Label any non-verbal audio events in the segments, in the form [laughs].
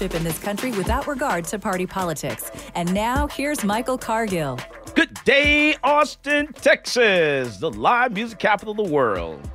in this country without regard to party politics. And now, here's Michael Cargill. Good day, Austin, Texas, the live music capital of the world.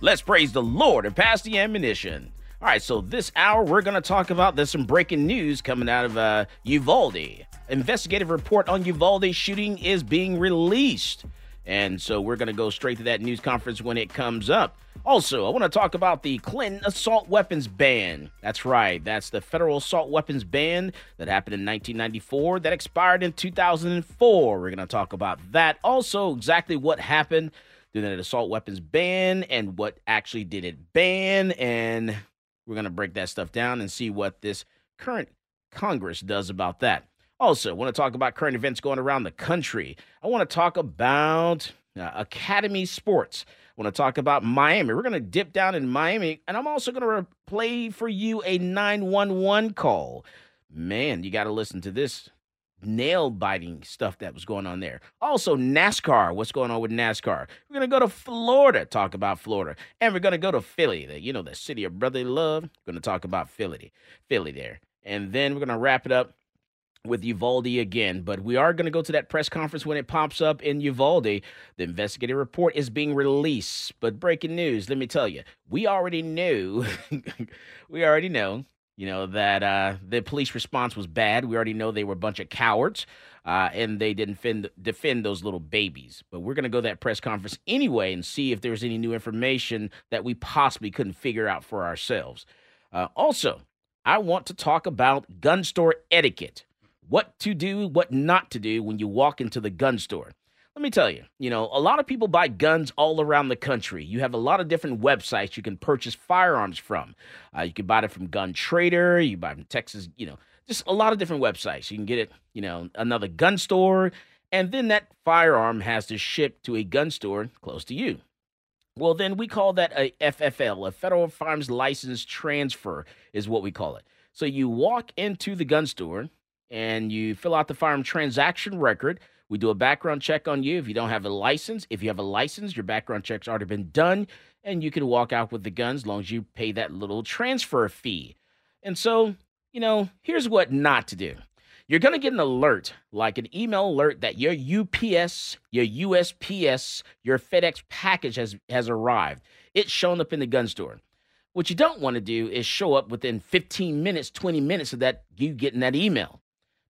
Let's praise the Lord and pass the ammunition. All right, so this hour we're going to talk about there's some breaking news coming out of uh, Uvalde. Investigative report on Uvalde shooting is being released. And so we're going to go straight to that news conference when it comes up. Also, I want to talk about the Clinton assault weapons ban. That's right, that's the federal assault weapons ban that happened in 1994 that expired in 2004. We're going to talk about that. Also, exactly what happened during that assault weapons ban and what actually did it ban. And we're going to break that stuff down and see what this current Congress does about that. Also, I want to talk about current events going around the country. I want to talk about uh, Academy Sports want to talk about Miami. We're going to dip down in Miami, and I'm also going to play for you a 911 call. Man, you got to listen to this nail biting stuff that was going on there. Also, NASCAR. What's going on with NASCAR? We're going to go to Florida, talk about Florida. And we're going to go to Philly, the, you know, the city of brotherly love. We're going to talk about Philly, Philly there. And then we're going to wrap it up with Uvalde again, but we are going to go to that press conference when it pops up in Uvalde. The investigative report is being released. But breaking news, let me tell you, we already knew, [laughs] we already know, you know, that uh, the police response was bad. We already know they were a bunch of cowards. Uh, and they didn't defend, defend those little babies. But we're going to go to that press conference anyway and see if there's any new information that we possibly couldn't figure out for ourselves. Uh, also, I want to talk about gun store etiquette what to do, what not to do when you walk into the gun store. Let me tell you, you know, a lot of people buy guns all around the country. You have a lot of different websites you can purchase firearms from. Uh, you can buy it from Gun Trader, you buy from Texas, you know, just a lot of different websites. You can get it, you know, another gun store, and then that firearm has to ship to a gun store close to you. Well, then we call that a FFL, a Federal Firearms License Transfer, is what we call it. So you walk into the gun store, and you fill out the firearm transaction record. We do a background check on you if you don't have a license. If you have a license, your background check's already been done, and you can walk out with the guns as long as you pay that little transfer fee. And so, you know, here's what not to do. You're going to get an alert, like an email alert that your UPS, your USPS, your FedEx package has, has arrived. It's shown up in the gun store. What you don't want to do is show up within 15 minutes, 20 minutes of that you getting that email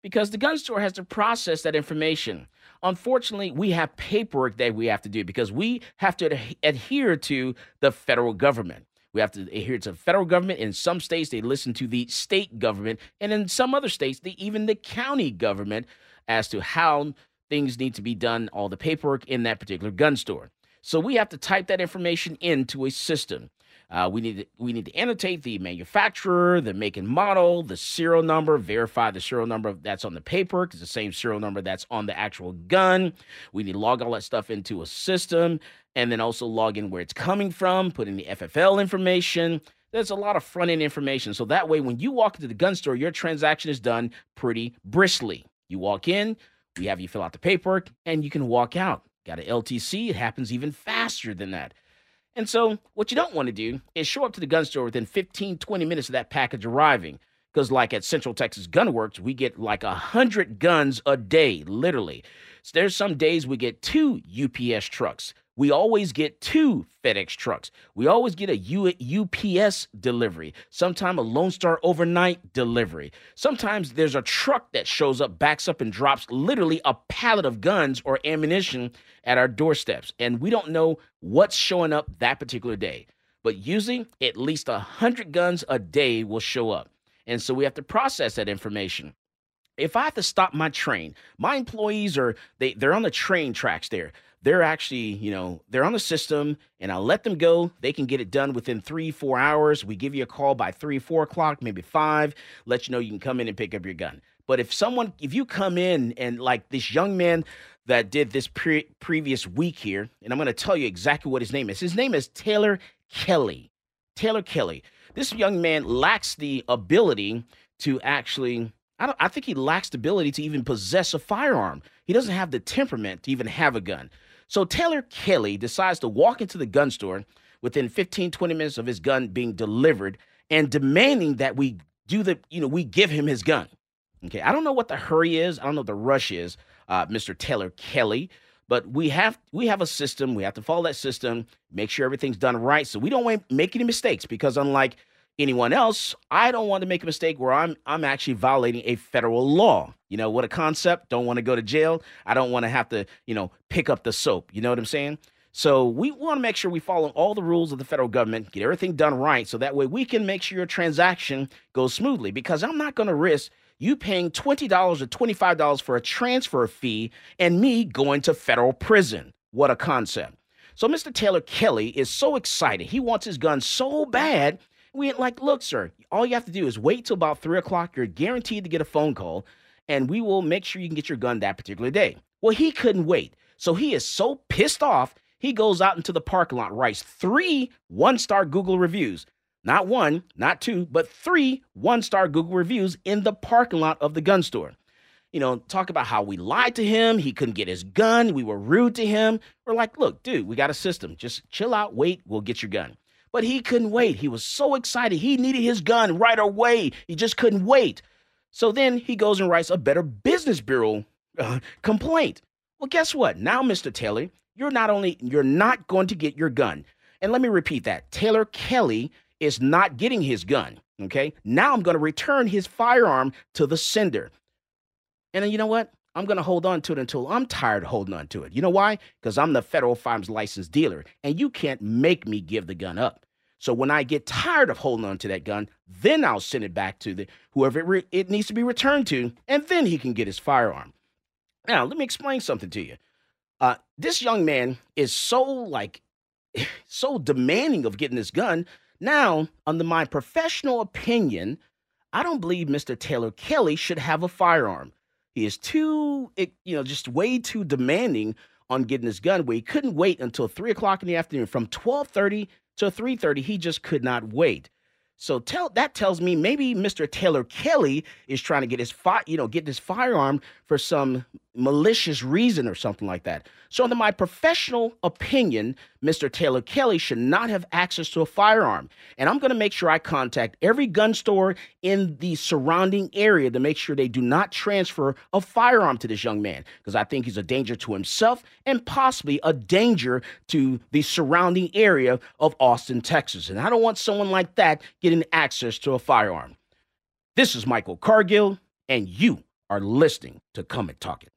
because the gun store has to process that information. Unfortunately, we have paperwork that we have to do because we have to adhere to the federal government. We have to adhere to the federal government. In some states, they listen to the state government. And in some other states, they, even the county government as to how things need to be done, all the paperwork in that particular gun store. So we have to type that information into a system. Uh, we need to, we need to annotate the manufacturer, the make and model, the serial number, verify the serial number that's on the paper because the same serial number that's on the actual gun. We need to log all that stuff into a system and then also log in where it's coming from, put in the FFL information. There's a lot of front end information. So that way, when you walk into the gun store, your transaction is done pretty briskly. You walk in, we have you fill out the paperwork, and you can walk out. Got an LTC, it happens even faster than that. And so, what you don't want to do is show up to the gun store within 15, 20 minutes of that package arriving. Because, like at Central Texas Gun Works, we get like 100 guns a day, literally. So, there's some days we get two UPS trucks. We always get two FedEx trucks. We always get a U- UPS delivery, sometime a Lone Star overnight delivery. Sometimes there's a truck that shows up, backs up, and drops literally a pallet of guns or ammunition at our doorsteps. And we don't know what's showing up that particular day. But usually, at least 100 guns a day will show up. And so we have to process that information if I have to stop my train, my employees are they they're on the train tracks there they're actually, you know, they're on the system and I'll let them go. They can get it done within three, four hours. We give you a call by three, four o'clock, maybe five, let you know you can come in and pick up your gun. But if someone, if you come in and like this young man that did this pre- previous week here, and I'm going to tell you exactly what his name is. His name is Taylor Kelly. Taylor Kelly. This young man lacks the ability to actually I don't I think he lacks the ability to even possess a firearm. He doesn't have the temperament to even have a gun. So Taylor Kelly decides to walk into the gun store within 15, 20 minutes of his gun being delivered and demanding that we do the, you know, we give him his gun. Okay. I don't know what the hurry is. I don't know what the rush is, uh, Mr. Taylor Kelly. But we have we have a system. We have to follow that system, make sure everything's done right. So we don't make any mistakes because unlike anyone else, I don't want to make a mistake where I'm I'm actually violating a federal law. You know, what a concept. Don't want to go to jail. I don't want to have to, you know, pick up the soap. You know what I'm saying? So we want to make sure we follow all the rules of the federal government, get everything done right, so that way we can make sure your transaction goes smoothly. Because I'm not going to risk you paying $20 or $25 for a transfer fee and me going to federal prison. What a concept. So Mr. Taylor Kelly is so excited. He wants his gun so bad we like, look, sir, all you have to do is wait till about three o'clock. You're guaranteed to get a phone call, and we will make sure you can get your gun that particular day. Well, he couldn't wait. So he is so pissed off, he goes out into the parking lot, writes three one star Google reviews. Not one, not two, but three one star Google reviews in the parking lot of the gun store. You know, talk about how we lied to him. He couldn't get his gun. We were rude to him. We're like, look, dude, we got a system. Just chill out, wait, we'll get your gun. But he couldn't wait. He was so excited. He needed his gun right away. He just couldn't wait. So then he goes and writes a Better Business Bureau uh, complaint. Well, guess what? Now, Mr. Taylor, you're not only you're not going to get your gun. And let me repeat that. Taylor Kelly is not getting his gun. Okay? Now I'm going to return his firearm to the sender. And then you know what? I'm going to hold on to it until I'm tired of holding on to it. You know why? Because I'm the federal firearms licensed dealer, and you can't make me give the gun up. So when I get tired of holding on to that gun, then I'll send it back to the whoever it, re- it needs to be returned to, and then he can get his firearm. Now, let me explain something to you. Uh, this young man is so like [laughs] so demanding of getting this gun. Now, under my professional opinion, I don't believe Mr. Taylor Kelly should have a firearm. He is too, eh, you know, just way too demanding on getting his gun. Where he couldn't wait until three o'clock in the afternoon. From twelve thirty to three thirty, he just could not wait. So tell that tells me maybe Mr. Taylor Kelly is trying to get his fi- you know get this firearm for some malicious reason or something like that. So, in my professional opinion, Mr. Taylor Kelly should not have access to a firearm. And I'm going to make sure I contact every gun store in the surrounding area to make sure they do not transfer a firearm to this young man because I think he's a danger to himself and possibly a danger to the surrounding area of Austin, Texas. And I don't want someone like that getting access to a firearm. This is Michael Cargill, and you are listening to Come and Talk It.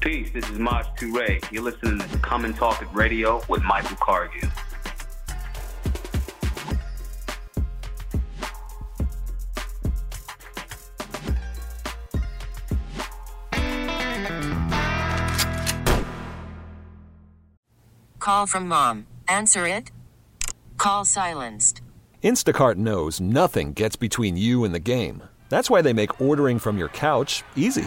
Peace, this is Maj Toure. You're listening to Come and Talk It Radio with Michael Cargill. Call from mom. Answer it. Call silenced. Instacart knows nothing gets between you and the game. That's why they make ordering from your couch easy.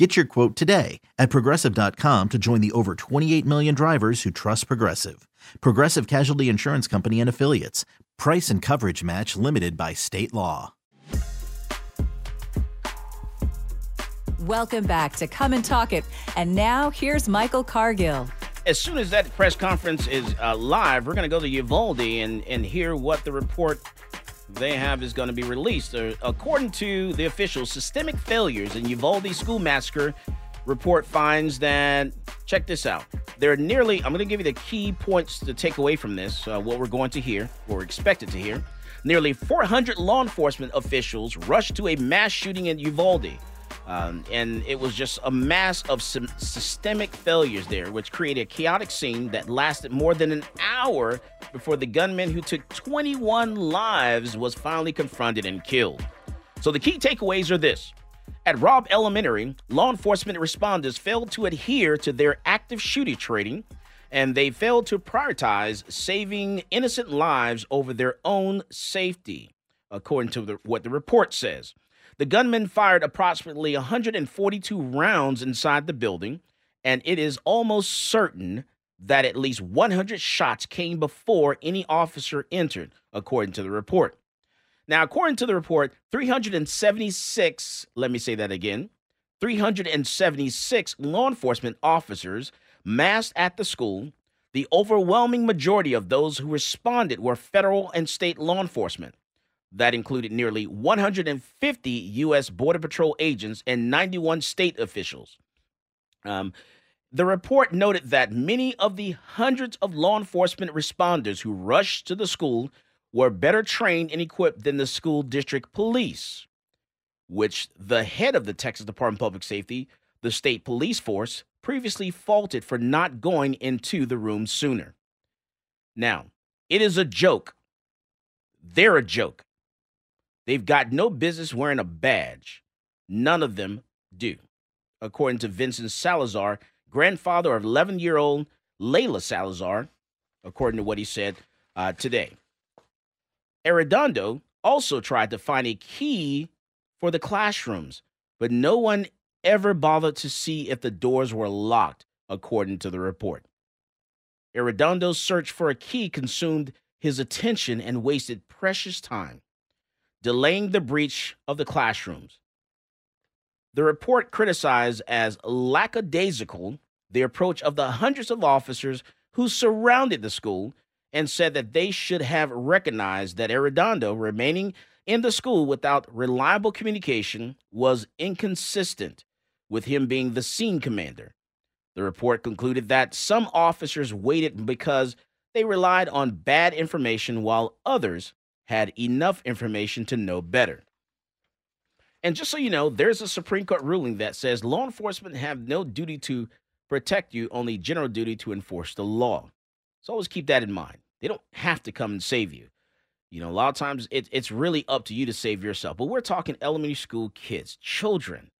Get your quote today at progressive.com to join the over 28 million drivers who trust Progressive. Progressive Casualty Insurance Company and Affiliates. Price and coverage match limited by state law. Welcome back to Come and Talk It. And now here's Michael Cargill. As soon as that press conference is uh, live, we're going to go to Uvalde and, and hear what the report they have is going to be released. Uh, according to the officials, systemic failures in Uvalde school massacre report finds that, check this out. There are nearly, I'm going to give you the key points to take away from this, uh, what we're going to hear, or expected to hear. Nearly 400 law enforcement officials rushed to a mass shooting in Uvalde. Um, and it was just a mass of systemic failures there, which created a chaotic scene that lasted more than an hour before the gunman who took 21 lives was finally confronted and killed. So the key takeaways are this. At Robb Elementary, law enforcement responders failed to adhere to their active shooter training, and they failed to prioritize saving innocent lives over their own safety, according to the, what the report says. The gunman fired approximately 142 rounds inside the building, and it is almost certain that at least 100 shots came before any officer entered, according to the report. Now, according to the report, 376, let me say that again, 376 law enforcement officers massed at the school. The overwhelming majority of those who responded were federal and state law enforcement. That included nearly 150 U.S. Border Patrol agents and 91 state officials. Um, the report noted that many of the hundreds of law enforcement responders who rushed to the school were better trained and equipped than the school district police, which the head of the Texas Department of Public Safety, the state police force, previously faulted for not going into the room sooner. Now, it is a joke. They're a joke. They've got no business wearing a badge. None of them do. According to Vincent Salazar, grandfather of 11 year old Layla Salazar, according to what he said uh, today. Arredondo also tried to find a key for the classrooms, but no one ever bothered to see if the doors were locked, according to the report. Arredondo's search for a key consumed his attention and wasted precious time delaying the breach of the classrooms. The report criticized as lackadaisical the approach of the hundreds of officers who surrounded the school and said that they should have recognized that Arredondo remaining in the school without reliable communication was inconsistent with him being the scene commander. The report concluded that some officers waited because they relied on bad information while others had enough information to know better. And just so you know, there's a Supreme Court ruling that says law enforcement have no duty to protect you, only general duty to enforce the law. So always keep that in mind. They don't have to come and save you. You know, a lot of times it, it's really up to you to save yourself. But we're talking elementary school kids, children.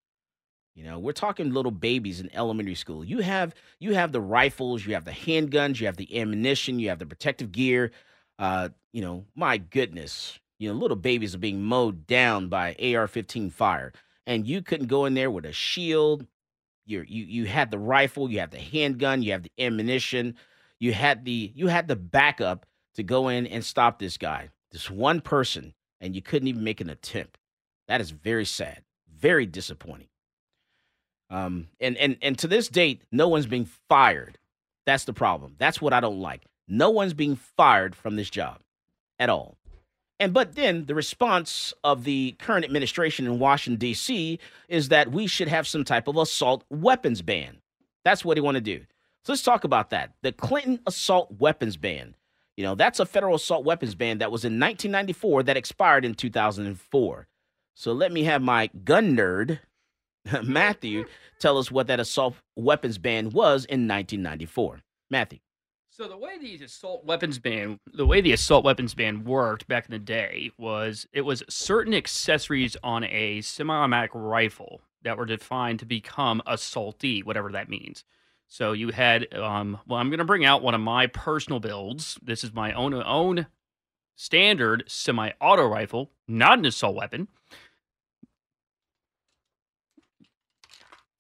You know, we're talking little babies in elementary school. You have you have the rifles, you have the handguns, you have the ammunition, you have the protective gear, uh, you know, my goodness, You know, little babies are being mowed down by AR-15 fire, and you couldn't go in there with a shield. You're, you you had the rifle, you had the handgun, you have the ammunition, you had the you had the backup to go in and stop this guy, this one person, and you couldn't even make an attempt. That is very sad, very disappointing. Um, and and and to this date, no one's being fired. That's the problem. That's what I don't like. No one's being fired from this job at all. And but then the response of the current administration in Washington D.C. is that we should have some type of assault weapons ban. That's what they want to do. So let's talk about that. The Clinton assault weapons ban. You know, that's a federal assault weapons ban that was in 1994 that expired in 2004. So let me have my gun nerd, [laughs] Matthew, tell us what that assault weapons ban was in 1994. Matthew. So the way the assault weapons ban, the way the assault weapons ban worked back in the day was it was certain accessories on a semi-automatic rifle that were defined to become assaulty, whatever that means. So you had, um, well, I'm going to bring out one of my personal builds. This is my own own standard semi-auto rifle, not an assault weapon.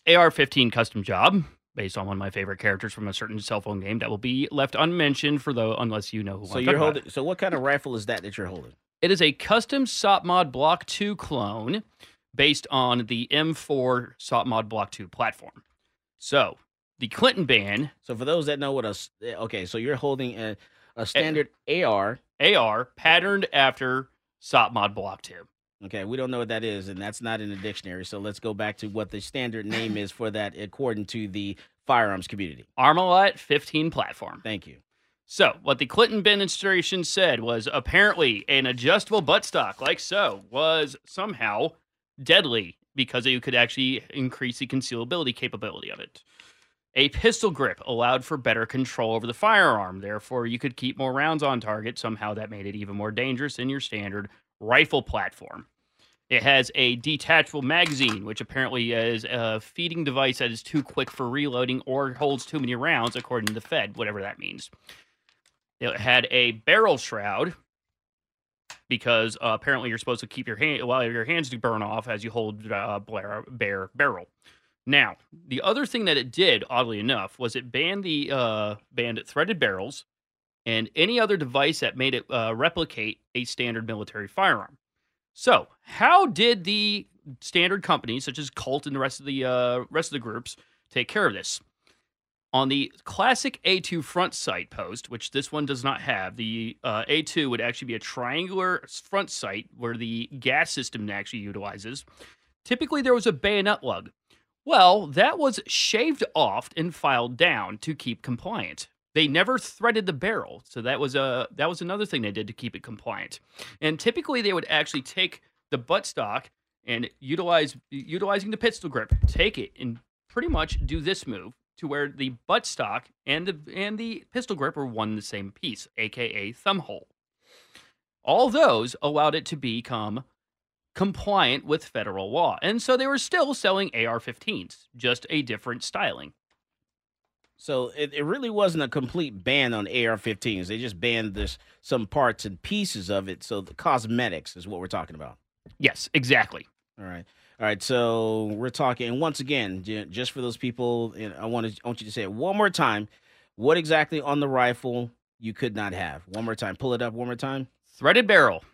AR-15 custom job based on one of my favorite characters from a certain cell phone game that will be left unmentioned for though unless you know who. So I'm you're talking about. So what kind of rifle is that that you're holding? It is a custom SOPMOD Block 2 clone based on the M4 SOPMOD Block 2 platform. So, the Clinton ban. So for those that know what a s- eh, okay, so you're holding a, a standard AR. AR patterned after SOPMOD Block 2. Okay, we don't know what that is, and that's not in the dictionary. So let's go back to what the standard name is for that, according to the firearms community. Armalite 15 platform. Thank you. So, what the Clinton administration said was apparently an adjustable buttstock, like so, was somehow deadly because you could actually increase the concealability capability of it. A pistol grip allowed for better control over the firearm. Therefore, you could keep more rounds on target. Somehow, that made it even more dangerous than your standard rifle platform. It has a detachable magazine, which apparently is a feeding device that is too quick for reloading or holds too many rounds, according to the Fed, whatever that means. It had a barrel shroud because uh, apparently you're supposed to keep your hand while your hands do burn off as you hold uh, bare, bare barrel. Now, the other thing that it did, oddly enough, was it banned the uh, banned threaded barrels and any other device that made it uh, replicate a standard military firearm. So, how did the standard companies such as Colt and the rest of the uh, rest of the groups take care of this? On the classic A2 front sight post, which this one does not have, the uh, A2 would actually be a triangular front sight where the gas system actually utilizes. Typically, there was a bayonet lug. Well, that was shaved off and filed down to keep compliant. They never threaded the barrel, so that was a that was another thing they did to keep it compliant. And typically, they would actually take the buttstock and utilize utilizing the pistol grip, take it and pretty much do this move to where the buttstock and the and the pistol grip were one the same piece, aka thumb hole. All those allowed it to become compliant with federal law. And so they were still selling AR-15s, just a different styling. So it, it really wasn't a complete ban on AR-15s. They just banned this some parts and pieces of it. So the cosmetics is what we're talking about. Yes, exactly. All right. All right, so we're talking, and once again, just for those people, and I want to I want you to say it one more time. What exactly on the rifle you could not have? One more time. Pull it up one more time. Threaded barrel.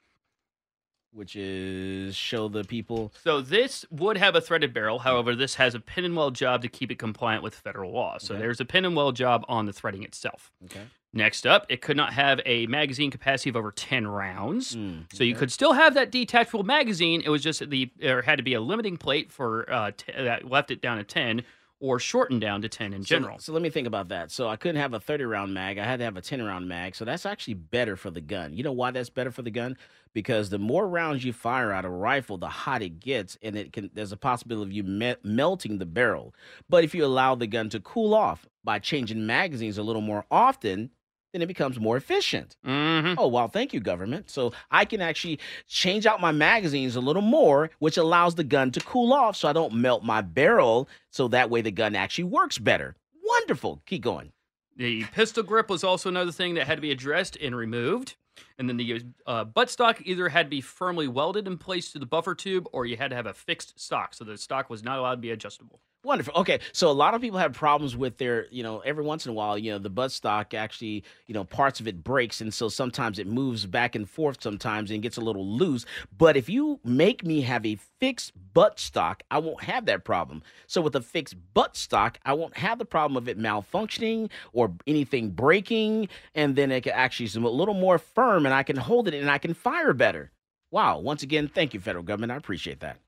Which is show the people. So this would have a threaded barrel. However, this has a pin and weld job to keep it compliant with federal law. So Okay. there's a pin and weld job on the threading itself. Okay. Next up, it could not have a magazine capacity of over 10 rounds. Mm, So you could still have that detachable magazine. It was just the there had to be a limiting plate for uh, t- that left it down to 10 or shortened down to 10 in general. So, let me think about that. So I couldn't have a 30 round mag. I had to have a 10 round mag. So that's actually better for the gun. You know why that's better for the gun? Because the more rounds you fire out a rifle, the hot it gets, and it can. There's a possibility of you me- melting the barrel. But if you allow the gun to cool off by changing magazines a little more often, then it becomes more efficient. Mm-hmm. Oh, wow. Thank you, government. So I can actually change out my magazines a little more, which allows the gun to cool off so I don't melt my barrel. So that way the gun actually works better. Wonderful. Keep going. The pistol grip was also another thing that had to be addressed and removed. And then the uh, butt stock either had to be firmly welded in place to the buffer tube, or you had to have a fixed stock, so the stock was not allowed to be adjustable. Wonderful. Okay, so a lot of people have problems with their, you know, every once in a while, you know, the butt stock actually, you know, parts of it breaks, and so sometimes it moves back and forth sometimes and gets a little loose. But if you make me have a fixed butt stock, I won't have that problem. So with a fixed butt stock, I won't have the problem of it malfunctioning or anything breaking, and then it can actually is a little more firm, and I can hold it and I can fire better. Wow. Once again, thank you, federal government. I appreciate that.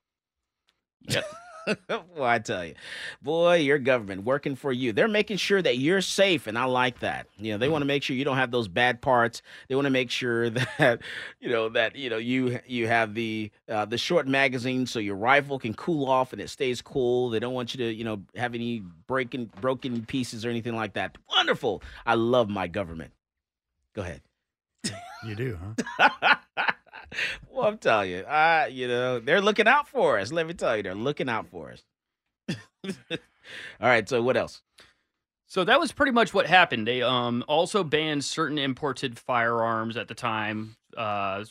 Yep. [laughs] well, I tell you, boy, your government working for you. They're making sure that you're safe, and I like that. You know, they want to make sure you don't have those bad parts. They want to make sure [laughs] that you know that you know you you have the uh, the short magazine, so your rifle can cool off and it stays cool. They don't want you to you know have any breaking broken pieces or anything like that. Wonderful. I love my government. Go ahead. You do, huh? [laughs] [laughs] well, I'm telling you, I, you know, they're looking out for us. Let me tell you, they're looking out for us. [laughs] All right. So what else? So that was pretty much what happened. They um, also banned certain imported firearms at the time, uh,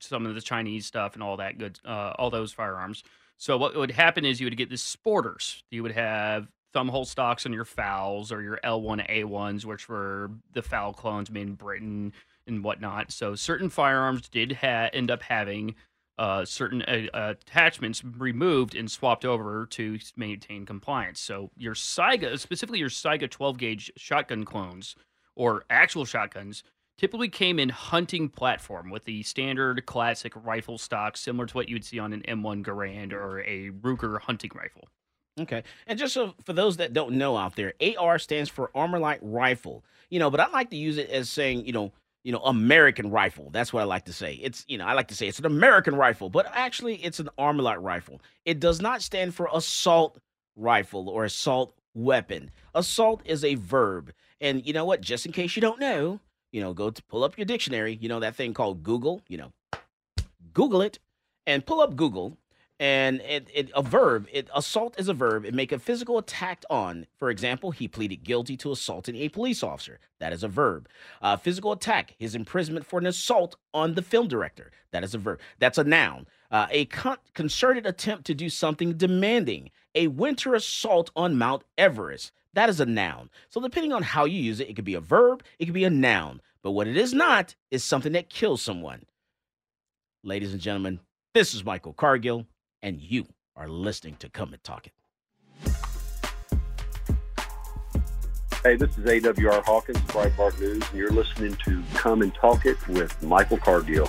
some of the Chinese stuff and all that good, uh, all those firearms. So what would happen is you would get the sporters. You would have thumbhole stocks on your FALs or your L1A1s, which were the FAL clones made in Britain and whatnot. So certain firearms did ha- end up having uh, certain uh, attachments removed and swapped over to maintain compliance. So your Saiga, specifically your Saiga 12 gauge shotgun clones or actual shotguns, typically came in hunting platform with the standard classic rifle stock, similar to what you would see on an M1 Garand or a Ruger hunting rifle. Okay. And just so for those that don't know out there, AR stands for Armalite Rifle. You know, but I like to use it as saying, you know, you know, American rifle. That's what I like to say. It's, you know, I like to say it's an American rifle, but actually it's an Armalite rifle. It does not stand for assault rifle or assault weapon. Assault is a verb. And you know what? Just in case you don't know, you know, go to pull up your dictionary, you know, that thing called Google, you know, Google it and pull up Google and it, it a verb it assault is a verb it make a physical attack on. For example he pleaded guilty to assaulting a police officer. That is a verb. Uh, physical attack his imprisonment for an assault on the film director. That is a verb. That's a noun. Uh, a con- concerted attempt to do something demanding. A winter assault on mount everest. That is a noun. So depending on how you use it it could be a verb it could be a noun. But what it is not is something that kills someone. Ladies and gentlemen this is michael cargill and you are listening to Come and Talk It. Hey, this is AWR Hawkins, Breitbart News, and you're listening to Come and Talk It with Michael Cargill.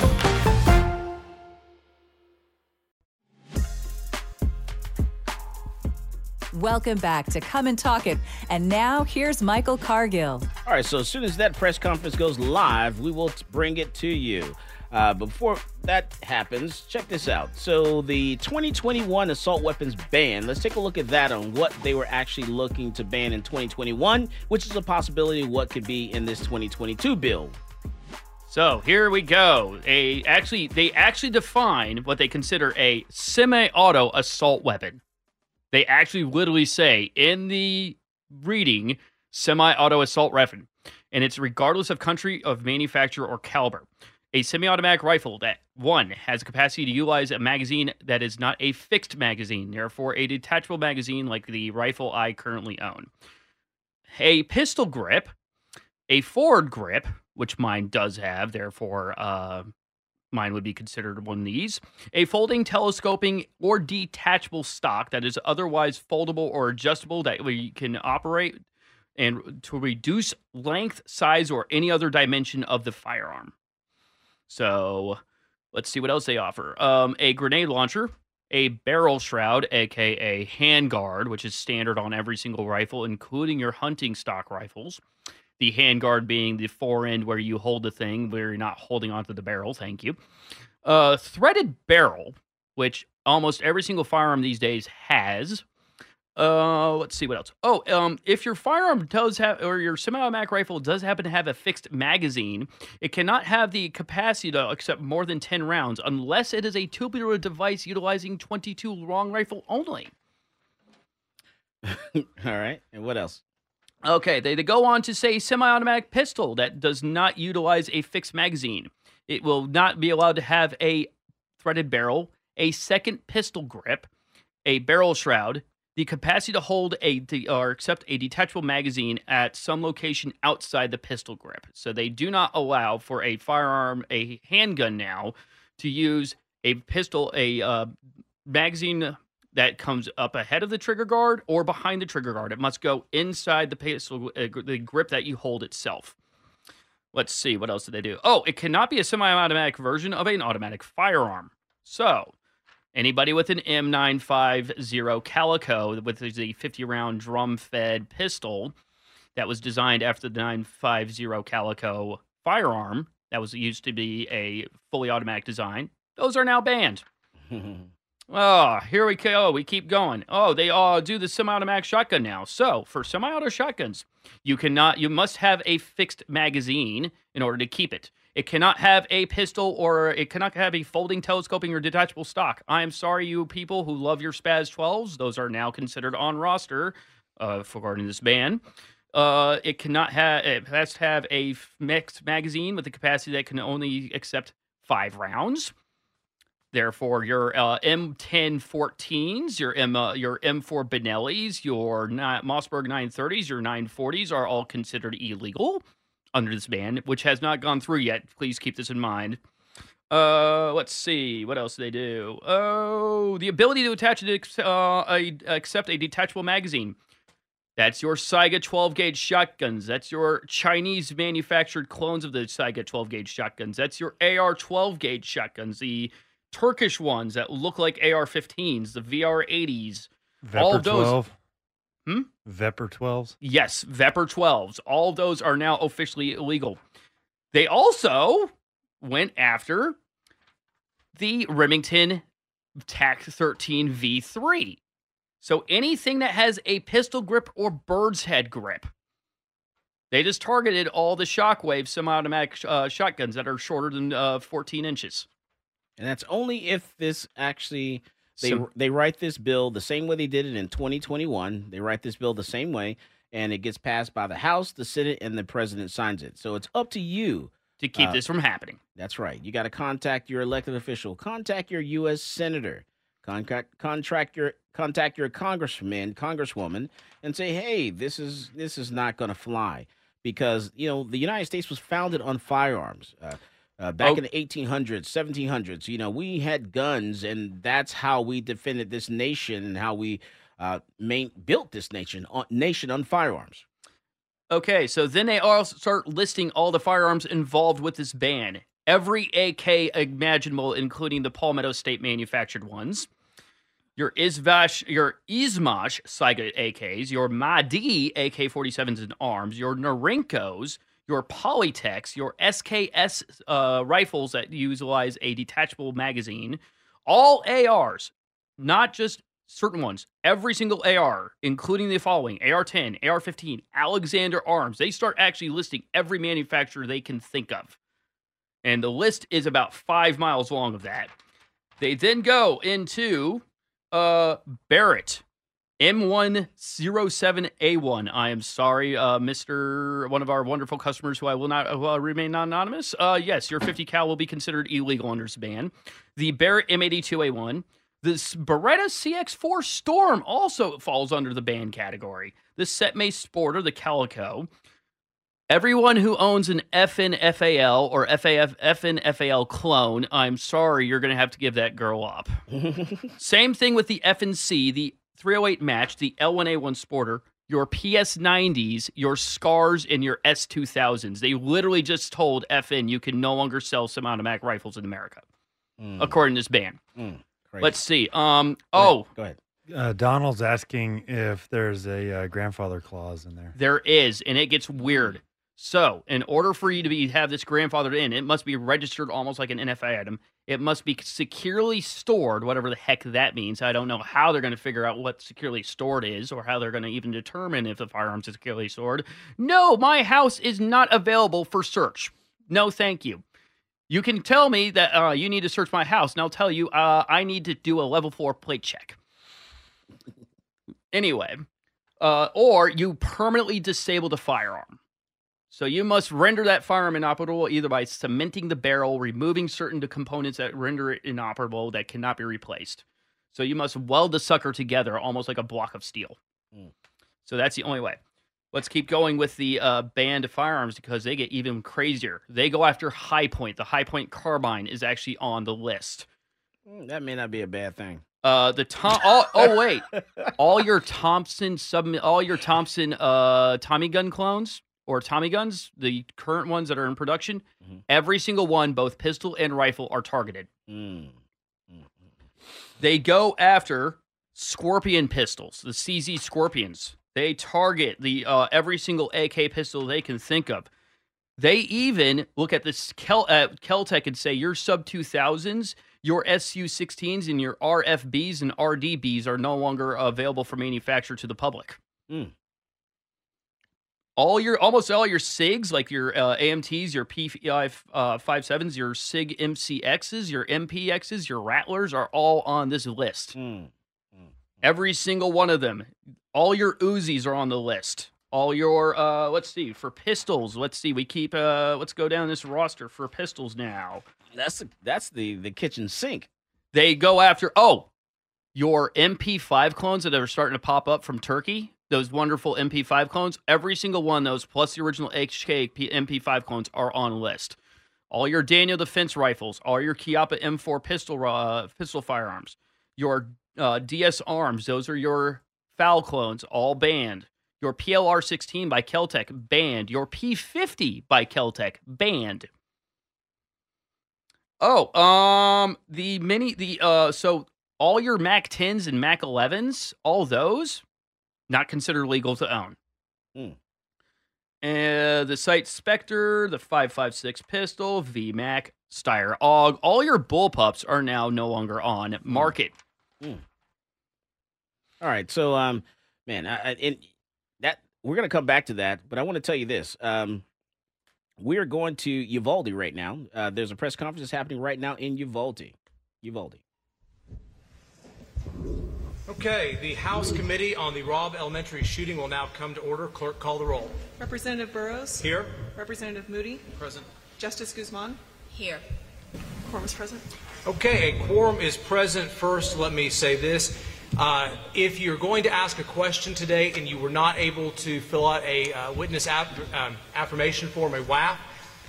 Welcome back to Come and Talk It. And now here's Michael Cargill. All right, so as soon as that press conference goes live, we will bring it to you. Uh, before that happens, check this out. So, the 2021 assault weapons ban, let's take a look at that on what they were actually looking to ban in 2021, which is a possibility of what could be in this 2022 bill. So here we go. A actually they actually define what they consider a semi-auto assault weapon. They actually literally say in the reading semi-auto assault weapon, and it's regardless of country of manufacture or caliber. A semi-automatic rifle that one has capacity to utilize a magazine that is not a fixed magazine, therefore a detachable magazine like the rifle I currently own. A pistol grip, a forward grip, which mine does have, therefore uh, mine would be considered one of these. A folding, telescoping, or detachable stock that is otherwise foldable or adjustable that we can operate and to reduce length, size, or any other dimension of the firearm. So let's see what else they offer. Um, a grenade launcher, a barrel shroud, aka handguard, which is standard on every single rifle, including your hunting stock rifles. The handguard being the fore end where you hold the thing, where you're not holding onto the barrel. Thank you. Uh, threaded barrel, which almost every single firearm these days has. Uh, let's see what else. Oh, um, if your firearm does have, or your semi-automatic rifle does happen to have a fixed magazine, it cannot have the capacity to accept more than ten rounds unless it is a tubular device utilizing twenty-two long rifle only. [laughs] All right, and what else? Okay, they, they go on to say semi-automatic pistol that does not utilize a fixed magazine. It will not be allowed to have a threaded barrel, a second pistol grip, a barrel shroud, the capacity to hold a or accept a detachable magazine at some location outside the pistol grip. So they do not allow for a firearm, a handgun now, to use a pistol, a uh, magazine that comes up ahead of the trigger guard or behind the trigger guard. It must go inside the pistol, uh, the grip that you hold itself. Let's see, what else did they do? Oh, it cannot be a semi automatic version of an automatic firearm. So, anybody with an M950 Calico, with the 50 round drum fed pistol that was designed after the 950 Calico firearm, that was used to be a fully automatic design, those are now banned. [laughs] Oh, here we go. We keep going. Oh, they all do the semi-automatic shotgun now. So for semi-auto shotguns, you cannot, you must have a fixed magazine in order to keep it. It cannot have a pistol or it cannot have a folding, telescoping, or detachable stock. I am sorry, you people who love your SPAS 12s. Those are now considered on roster uh, regarding this ban. Uh, it cannot have. It has to have a mixed magazine with a capacity that can only accept five rounds. Therefore, your uh, M1014s, your M, uh, your M4 Benellis, your ni- Mossberg 930s, your 940s are all considered illegal under this ban, which has not gone through yet. Please keep this in mind. Uh, let's see what else do they do. Oh, the ability to attach a, uh, a accept a detachable magazine. That's your Saiga 12 gauge shotguns. That's your Chinese manufactured clones of the Saiga 12 gauge shotguns. That's your AR 12 gauge shotguns. The Turkish ones that look like AR-15s, the VR-80s, all Vepr those. 12. Hmm? Vepr 12s. Yes, Vepr 12s. All those are now officially illegal. They also went after the Remington TAC 13 V3. So anything that has a pistol grip or bird's head grip. They just targeted all the Shockwave semi-automatic uh, shotguns that are shorter than uh, 14 inches. And that's only if this actually they So- they write this bill the same way they did it in 2021. They write this bill the same way, and it gets passed by the House, the Senate, and the President signs it. So it's up to you to keep Uh, this from happening. That's right. You got to contact your elected official, contact your U.S. senator, contact contract your contact your congressman, congresswoman, and say, hey, this is this is not going to fly because you know the United States was founded on firearms. Uh, uh, back Oh. in the 1800s, 1700s, you know, we had guns, and that's how we defended this nation and how we uh, main, built this nation on nation on firearms. Okay, so then they all start listing all the firearms involved with this ban. Every AK imaginable, including the Palmetto State manufactured ones. your Izvash, your Izhmash Saiga AKs, your Maadi AK 47s and arms, your Norincos, your Polytechs, your SKS uh, rifles that utilize a detachable magazine, all ARs, not just certain ones, every single AR, including the following AR 10, AR 15, Alexander Arms. They start actually listing every manufacturer they can think of. And the list is about five miles long of that. They then go into uh, Barrett. M107A1. I am sorry, uh, Mr. One of our wonderful customers who I will not will remain anonymous. Uh, yes, your 50 cal will be considered illegal under this ban. The Barrett M82A1. This Beretta CX4 Storm also falls under the ban category. The CETME Sporter, the Calico. Everyone who owns an FN FAL or FAF FN FAL clone, I'm sorry, you're going to have to give that girl up. [laughs] Same thing with the FNC, the 308 match, the L1A1 Sporter, your PS90s, your Scars, and your S2000s. They literally just told FN you can no longer sell some automatic rifles in America, according to this ban. Crazy. Let's see. Um. Oh, Go ahead. Uh, Donald's asking if there's a uh, grandfather clause in there. There is, and it gets weird. So, in order for you to be have this grandfathered in, it must be registered almost like an NFA item. It must be securely stored, whatever the heck that means. I don't know how they're going to figure out what securely stored is, or how they're going to even determine if the firearms is securely stored. No, my house is not available for search. No, thank you. You can tell me that uh, you need to search my house, and I'll tell you uh, I need to do a level four plate check. Anyway, uh, or you permanently disable the firearm. So you must render that firearm inoperable either by cementing the barrel, removing certain components that render it inoperable that cannot be replaced. So you must weld the sucker together almost like a block of steel. Mm. So that's the only way. Let's keep going with the uh, banned firearms because they get even crazier. They go after Hi-Point. The Hi-Point carbine is actually on the list. Mm, That may not be a bad thing. Uh, the Tom. Oh, oh wait, [laughs] all your Thompson sub, all your Thompson uh Tommy gun clones or Tommy guns, the current ones that are in production, every single one, both pistol and rifle, are targeted. Mm. They go after Scorpion pistols, the CZ Scorpions. They target the uh, every single AK pistol they can think of. They even look at this Kel, uh, Keltec and say your sub 2000s, your SU 16s, and your RFBs and RDBs are no longer available for manufacture to the public. Mm. All your almost all your SIGs, like your uh, AMTs, your P5 uh, 57s, your SIG MCXs, your MPXs, your Rattlers are all on this list. Mm. Every single one of them. All your Uzis are on the list. All your uh let's see, for pistols, let's see, we keep uh let's go down this roster for pistols now. That's the, that's the the kitchen sink. They go after oh, your MP5 clones that are starting to pop up from Turkey. Those wonderful MP5 clones, every single one of those, plus the original HK MP5 clones, are on list. All your Daniel Defense rifles, all your Chiappa M4 pistol uh, pistol firearms, your uh, DS arms, those are your FAL clones, all banned. Your PLR 16 by Keltec, banned. Your P50 by Keltec, banned. Oh, um, the mini, the, uh, so all your Mac 10s and Mac 11s, all those, not considered legal to own. Hmm. And the Sites Spectre, the 556 pistol, VMAC, Steyr AUG, all your bullpups are now no longer on market. Mm. All right, so um, man, I, I, that we're gonna come back to that, but I want to tell you this. Um, we're going to Uvalde right now. Uh, there's a press conference that's happening right now in Uvalde. Uvalde. Okay, the House Committee on the Robb Elementary shooting will now come to order. Clerk, call the roll. Representative Burrows? Here. Representative Moody? Present. Justice Guzman? Here. Quorum is present. Okay, a quorum is present. First, let me say this. Uh, if you're going to ask a question today and you were not able to fill out a uh, witness aff- um, affirmation form, a WAF,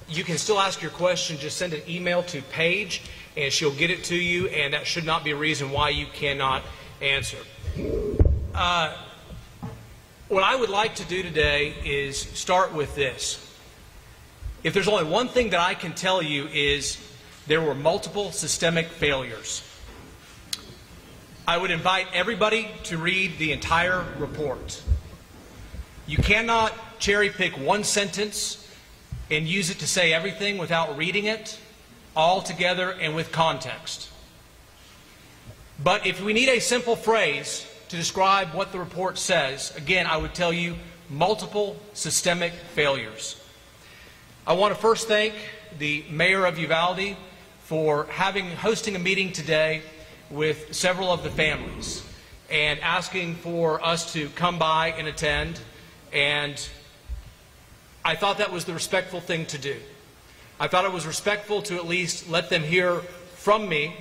you can still ask your question. Just send an email to Paige and she'll get it to you, and that should not be a reason why you cannot answer. Uh, what I would like to do today is start with this. If there's only one thing that I can tell you is there were multiple systemic failures. I would invite everybody to read the entire report. You cannot cherry pick one sentence and use it to say everything without reading it all together and with context. But if we need a simple phrase to describe what the report says, again, I would tell you multiple systemic failures. I want to first thank the mayor of Uvalde for having hosting a meeting today with several of the families and asking for us to come by and attend and I thought that was the respectful thing to do. I thought it was respectful to at least let them hear from me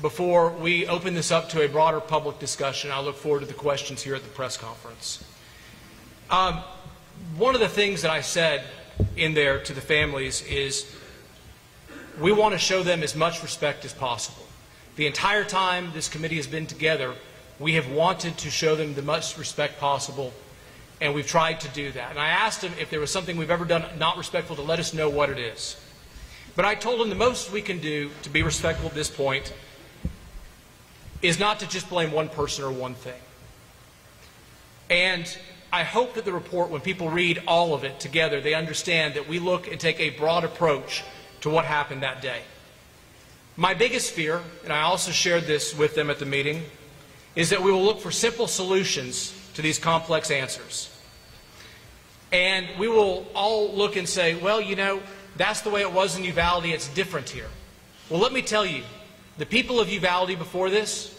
before we open this up to a broader public discussion. I look forward to the questions here at the press conference. Um, one of the things that I said in there to the families is we want to show them as much respect as possible. The entire time this committee has been together, we have wanted to show them the most respect possible, and we've tried to do that. And I asked them if there was something we've ever done not respectful to let us know what it is. But I told them the most we can do to be respectful at this point is not to just blame one person or one thing. And I hope that the report, when people read all of it together, they understand that we look and take a broad approach to what happened that day. My biggest fear, and I also shared this with them at the meeting, is that we will look for simple solutions to these complex answers. And we will all look and say, well, you know, that's the way it was in Uvalde, it's different here. Well, let me tell you, the people of Uvalde before this,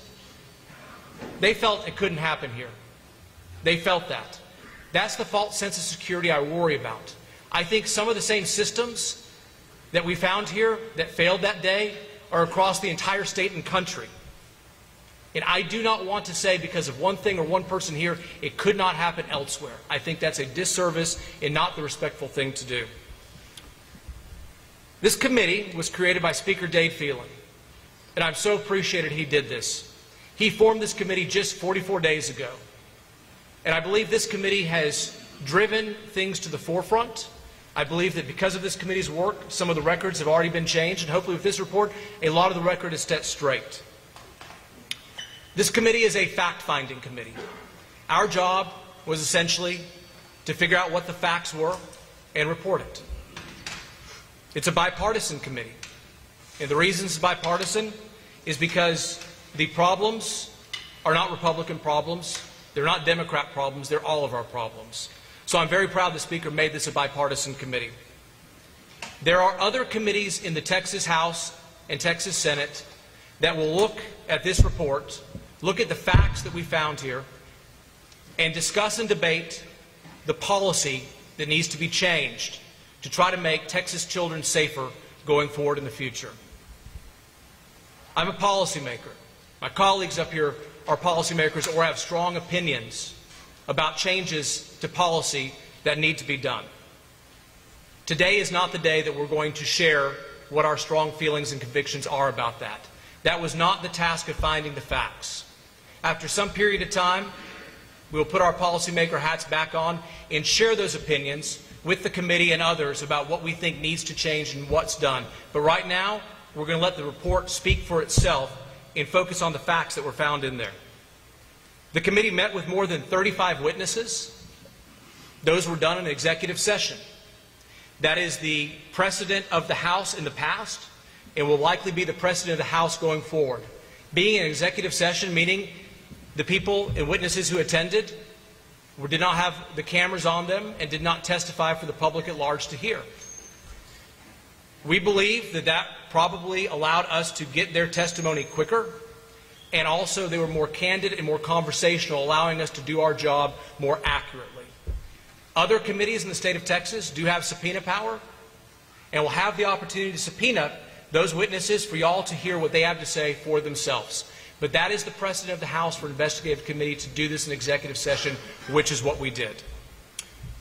they felt it couldn't happen here. They felt that. That's the false sense of security I worry about. I think some of the same systems that we found here that failed that day are across the entire state and country. And I do not want to say because of one thing or one person here, it could not happen elsewhere. I think that's a disservice and not the respectful thing to do. This committee was created by Speaker Dade Phelan, and I'm so appreciated he did this. He formed this committee just 44 days ago. And I believe this committee has driven things to the forefront. I believe that because of this committee's work, some of the records have already been changed, and hopefully with this report, a lot of the record is set straight. This committee is a fact-finding committee. Our job was essentially to figure out what the facts were and report it. It's a bipartisan committee. And the reason it's bipartisan is because the problems are not Republican problems. They're not Democrat problems. They're all of our problems. So I'm very proud the Speaker made this a bipartisan committee. There are other committees in the Texas House and Texas Senate that will look at this report, look at the facts that we found here, and discuss and debate the policy that needs to be changed to try to make Texas children safer going forward in the future. I'm a policymaker. My colleagues up here are policymakers or have strong opinions about changes to policy that need to be done. Today is not the day that we're going to share what our strong feelings and convictions are about that. That was not the task of finding the facts. After some period of time, we will put our policymaker hats back on and share those opinions with the committee and others about what we think needs to change and what's done. But right now, we're going to let the report speak for itself and focus on the facts that were found in there. The committee met with more than 35 witnesses. Those were done in executive session. That is the precedent of the House in the past and will likely be the precedent of the House going forward. Being an executive session, meaning the people and witnesses who attended did not have the cameras on them and did not testify for the public at large to hear. We believe that that probably allowed us to get their testimony quicker, and also they were more candid and more conversational, allowing us to do our job more accurately. Other committees in the state of Texas do have subpoena power and will have the opportunity to subpoena those witnesses for y'all to hear what they have to say for themselves. But that is the precedent of the House for investigative committee to do this in executive session, which is what we did.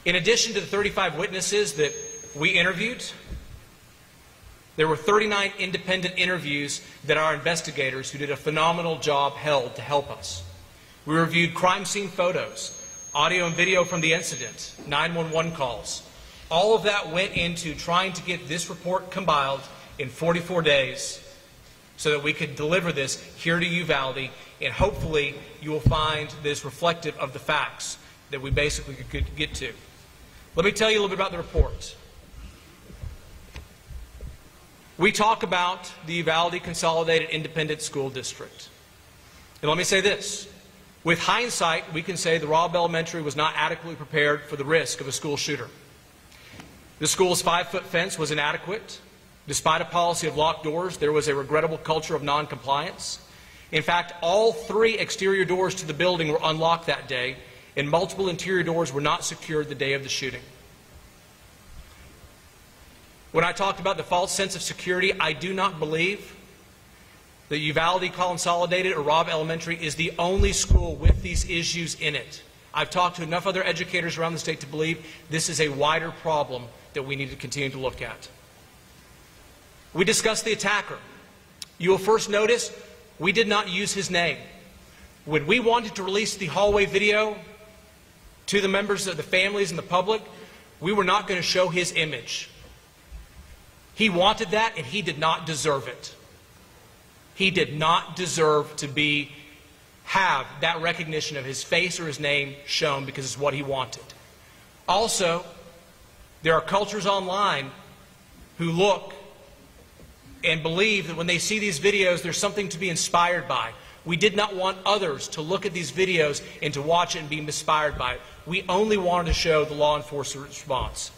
In addition to the 35 witnesses that we interviewed, there were 39 independent interviews that our investigators, who did a phenomenal job, held to help us. We reviewed crime scene photos, audio and video from the incident, 911 calls. All of that went into trying to get this report compiled in 44 days so that we could deliver this here to Uvalde and hopefully you will find this reflective of the facts that we basically could get to. Let me tell you a little bit about the report. We talk about the Uvalde Consolidated Independent School District. And let me say this. With hindsight, we can say the Robb Elementary was not adequately prepared for the risk of a school shooter. The school's five foot fence was inadequate. Despite a policy of locked doors, there was a regrettable culture of noncompliance. In fact, all three exterior doors to the building were unlocked that day, and multiple interior doors were not secured the day of the shooting. When I talked about the false sense of security, I do not believe that Uvalde Consolidated or Robb Elementary is the only school with these issues in it. I've talked to enough other educators around the state to believe this is a wider problem that we need to continue to look at. We discussed the attacker. You will first notice we did not use his name. When we wanted to release the hallway video to the members of the families and the public, we were not going to show his image. He wanted that and he did not deserve it. He did not deserve to be have that recognition of his face or his name shown because it's what he wanted. Also, there are cultures online who look and believe that when they see these videos, there's something to be inspired by. We did not want others to look at these videos and to watch it and be inspired by it. We only wanted to show the law enforcement response.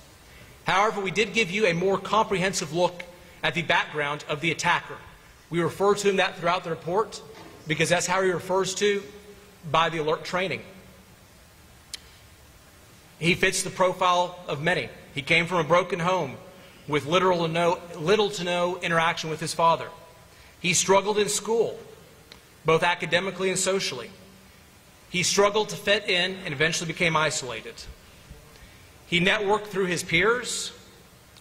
However, we did give you a more comprehensive look at the background of the attacker. We refer to him that throughout the report because that's how he refers to by the ALERRT training. He fits the profile of many. He came from a broken home with little to no, little to no interaction with his father. He struggled in school, both academically and socially. He struggled to fit in and eventually became isolated. He networked through his peers,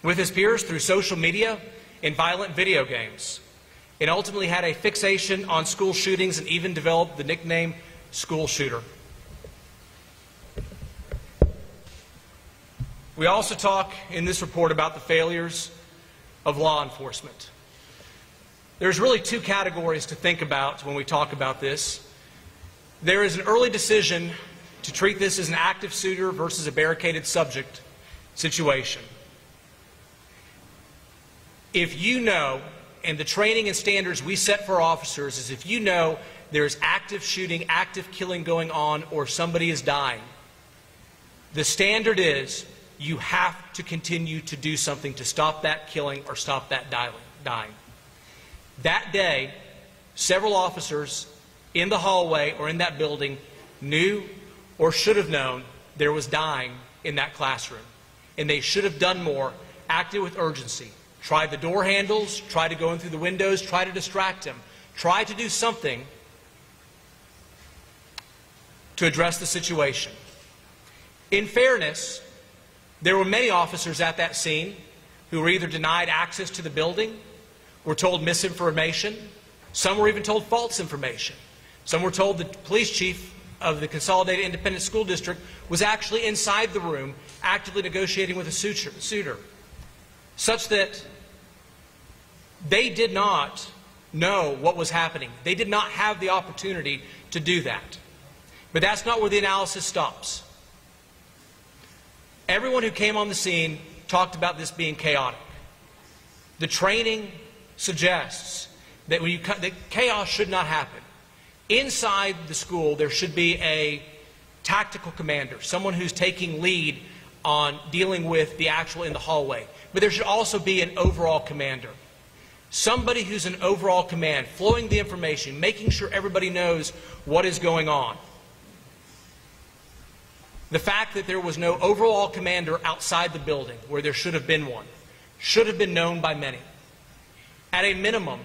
with his peers through social media and violent video games, and ultimately had a fixation on school shootings and even developed the nickname school shooter. We also talk in this report about the failures of law enforcement. There's really two categories to think about when we talk about this. There is an early decision to treat this as an active suitor versus a barricaded subject situation. If you know, and the training and standards we set for officers is if you know there's active shooting, active killing going on, or somebody is dying, the standard is you have to continue to do something to stop that killing or stop that dying. That day, several officers in the hallway or in that building knew or should have known there was dying in that classroom. And they should have done more, acted with urgency. Tried the door handles, tried to go in through the windows, tried to distract him, tried to do something to address the situation. In fairness, there were many officers at that scene who were either denied access to the building, were told misinformation, some were even told false information. Some were told the police chief of the Consolidated Independent School District was actually inside the room actively negotiating with a suitor, such that they did not know what was happening. They did not have the opportunity to do that. But that's not where the analysis stops. Everyone who came on the scene talked about this being chaotic. The training suggests that, you, that chaos should not happen. Inside the school, there should be a tactical commander, someone who's taking lead on dealing with the actual in the hallway. But there should also be an overall commander. Somebody who's an overall command, flowing the information, making sure everybody knows what is going on. The fact that there was no overall commander outside the building, where there should have been one, should have been known by many. At a minimum,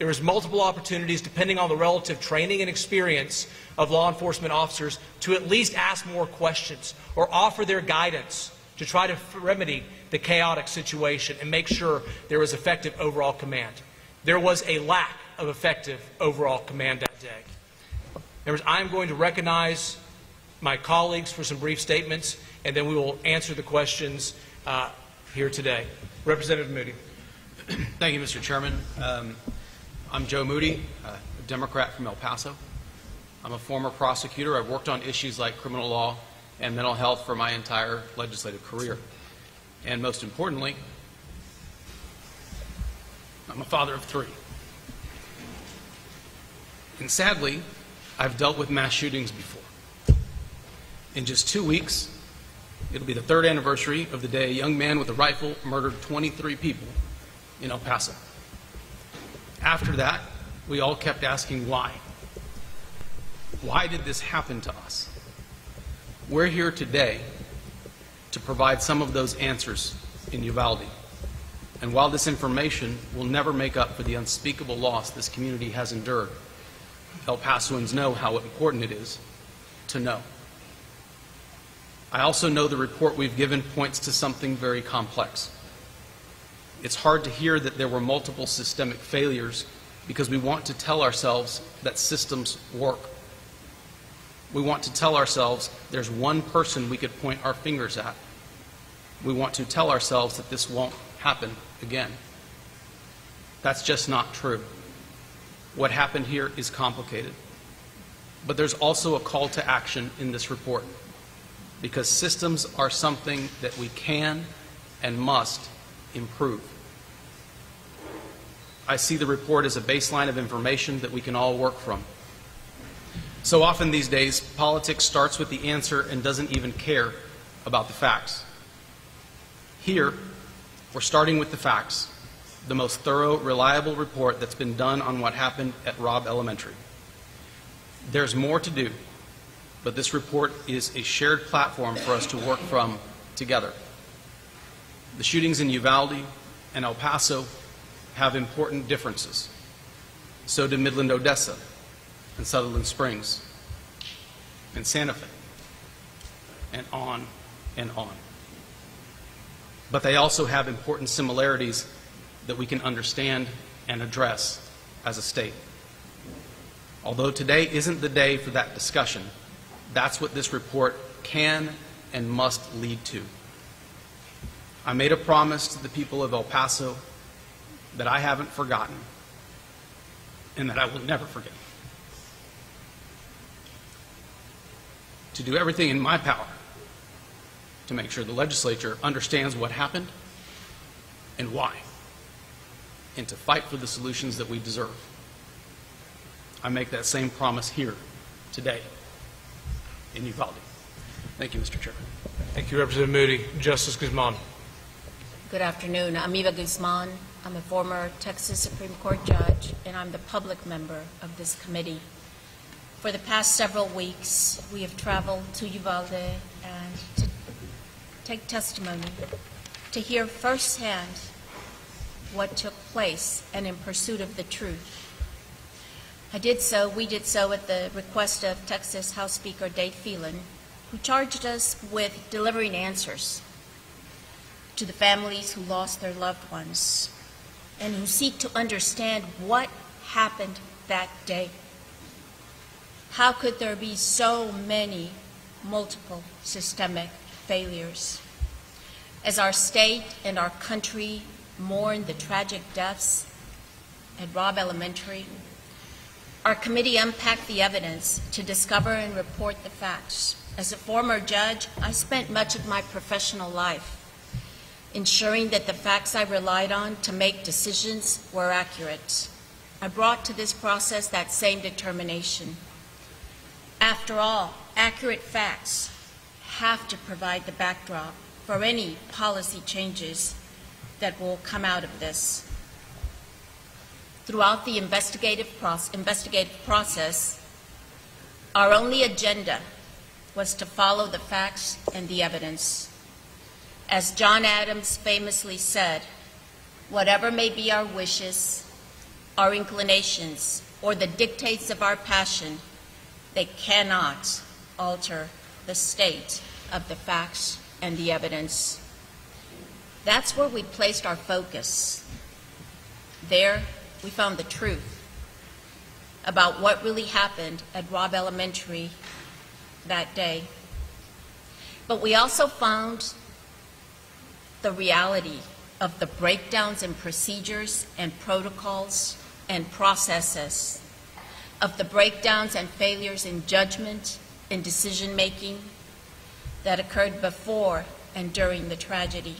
there was multiple opportunities, depending on the relative training and experience of law enforcement officers, to at least ask more questions or offer their guidance to try to remedy the chaotic situation and make sure there was effective overall command. There was a lack of effective overall command that day. Members, I'm going to recognize my colleagues for some brief statements, and then we will answer the questions uh, here today. Representative Moody. [clears throat] Thank you, Mr. Chairman. Um, I'm Joe Moody, a Democrat from El Paso. I'm a former prosecutor. I've worked on issues like criminal law and mental health for my entire legislative career. And most importantly, I'm a father of three. And sadly, I've dealt with mass shootings before. In just two weeks, it'll be the third anniversary of the day a young man with a rifle murdered 23 people in El Paso. After that, we all kept asking why. Why did this happen to us? We're here today to provide some of those answers in Uvalde. And while this information will never make up for the unspeakable loss this community has endured, El Pasoans know how important it is to know. I also know the report we've given points to something very complex. It's hard to hear that there were multiple systemic failures because we want to tell ourselves that systems work. We want to tell ourselves there's one person we could point our fingers at. We want to tell ourselves that this won't happen again. That's just not true. What happened here is complicated. But there's also a call to action in this report because systems are something that we can and must improve. I see the report as a baseline of information that we can all work from. So often these days, politics starts with the answer and doesn't even care about the facts. Here, we're starting with the facts, the most thorough, reliable report that's been done on what happened at Robb Elementary. There's more to do, but this report is a shared platform for us to work from together. The shootings in Uvalde and El Paso have important differences. So do Midland, Odessa, and Sutherland Springs, and Santa Fe, and on and on. But they also have important similarities that we can understand and address as a state. Although today isn't the day for that discussion, that's what this report can and must lead to. I made a promise to the people of El Paso that I haven't forgotten and that I will never forget. To do everything in my power to make sure the legislature understands what happened and why, and to fight for the solutions that we deserve. I make that same promise here today in Uvalde. Thank you, Mr. Chairman. Thank you, Representative Moody. Justice Guzman. Good afternoon. I'm Eva Guzman. I'm a former Texas Supreme Court judge, and I'm the public member of this committee. For the past several weeks, we have traveled to Uvalde and to take testimony, to hear firsthand what took place and in pursuit of the truth. I did so, we did so at the request of Texas House Speaker Dade Phelan, who charged us with delivering answers to the families who lost their loved ones and who seek to understand what happened that day. How could there be so many multiple systemic failures? As our state and our country mourn the tragic deaths at Robb Elementary, our committee unpacked the evidence to discover and report the facts. As a former judge, I spent much of my professional life ensuring that the facts I relied on to make decisions were accurate. I brought to this process that same determination. After all, accurate facts have to provide the backdrop for any policy changes that will come out of this. Throughout the investigative, investigative process, our only agenda was to follow the facts and the evidence. As John Adams famously said, whatever may be our wishes, our inclinations, or the dictates of our passion, they cannot alter the state of the facts and the evidence. That's where we placed our focus. There, we found the truth about what really happened at Robb Elementary that day. But we also found the reality of the breakdowns in procedures and protocols and processes of the breakdowns and failures in judgment and decision making that occurred before and during the tragedy.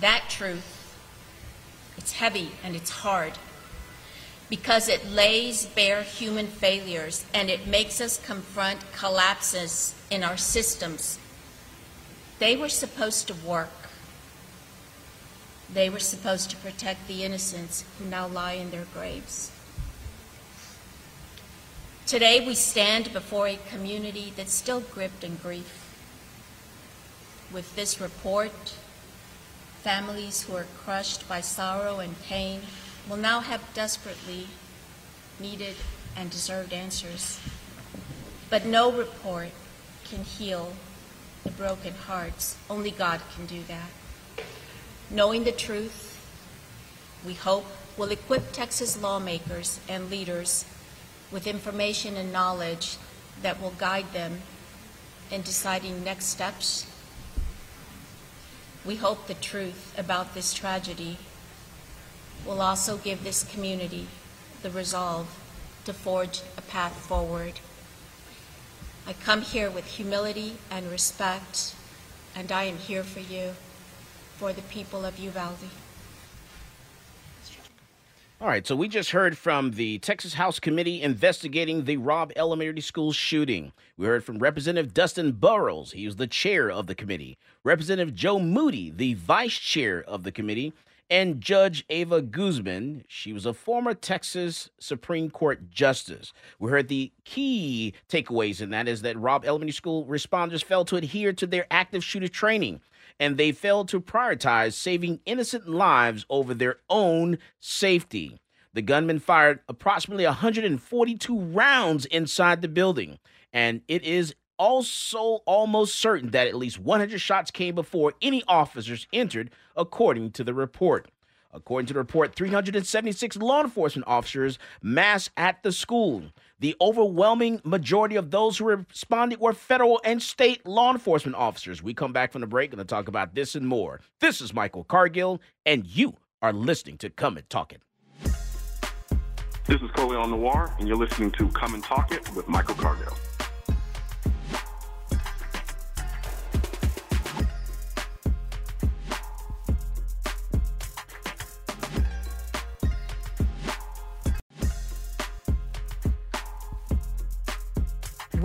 That truth, it's heavy and it's hard because it lays bare human failures and it makes us confront collapses in our systems. They were supposed to work. They were supposed to protect the innocents who now lie in their graves. Today, we stand before a community that's still gripped in grief. With this report, families who are crushed by sorrow and pain will now have desperately needed and deserved answers. But no report can heal the broken hearts. Only God can do that. Knowing the truth, we hope, will equip Texas lawmakers and leaders with information and knowledge that will guide them in deciding next steps. We hope the truth about this tragedy will also give this community the resolve to forge a path forward. I come here with humility and respect, and I am here for you, for the people of Uvalde. All right, so we just heard from the Texas House Committee investigating the Robb Elementary School shooting. We heard from Representative Dustin Burrows. He was the chair of the committee. Representative Joe Moody, the vice chair of the committee. And Judge Ava Guzman. She was a former Texas Supreme Court justice. We heard the key takeaways in that is that Robb Elementary School responders failed to adhere to their active shooter training and they failed to prioritize saving innocent lives over their own safety. The gunman fired approximately 142 rounds inside the building, and it is also almost certain that at least 100 shots came before any officers entered, according to the report. According to the report, 376 law enforcement officers massed at the school. The overwhelming majority of those who responded were federal and state law enforcement officers. We come back from the break and to talk about this and more. This is Michael Cargill, and you are listening to Come and Talk It. This is Colion Noir, and you're listening to Come and Talk It with Michael Cargill.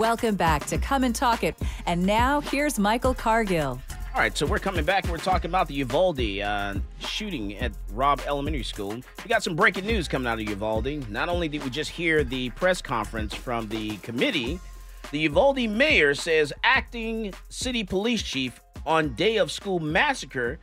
Welcome back to Come and Talk It. And now here's Michael Cargill. All right, so we're coming back. We're talking about the Uvalde uh, shooting at Robb Elementary School. We got some breaking news coming out of Uvalde. Not only did we just hear the press conference from the committee, the Uvalde mayor says acting city police chief on day of school massacre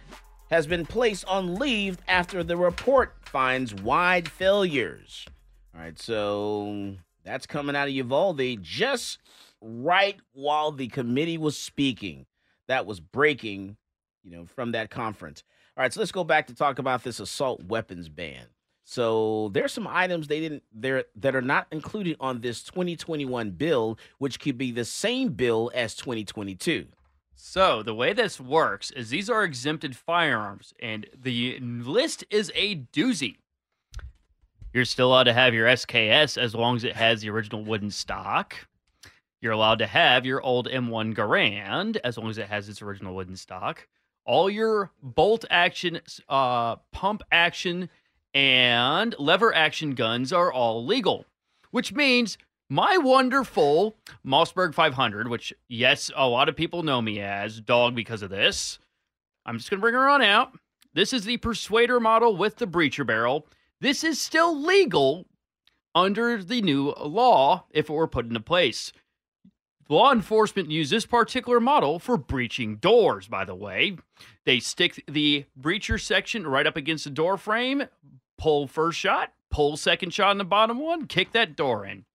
has been placed on leave after the report finds wide failures. All right, so that's coming out of Uvalde just right while the committee was speaking. That was breaking, you know, from that conference. All right, so let's go back to talk about this assault weapons ban. So there's some items they didn't there that are not included on this 2021 bill, which could be the same bill as 2022. So the way this works is these are exempted firearms, and the list is a doozy. You're still allowed to have your SKS as long as it has the original wooden stock. You're allowed to have your old M1 Garand as long as it has its original wooden stock. All your bolt action, uh, pump action, and lever action guns are all legal, which means my wonderful Mossberg 500, which, yes, a lot of people know me as dog because of this. I'm just going to bring her on out. This is the Persuader model with the breacher barrel. This is still legal under the new law if it were put into place. Law enforcement use this particular model for breaching doors, by the way. They stick the breacher section right up against the door frame, pull first shot, pull second shot on the bottom one, kick that door in.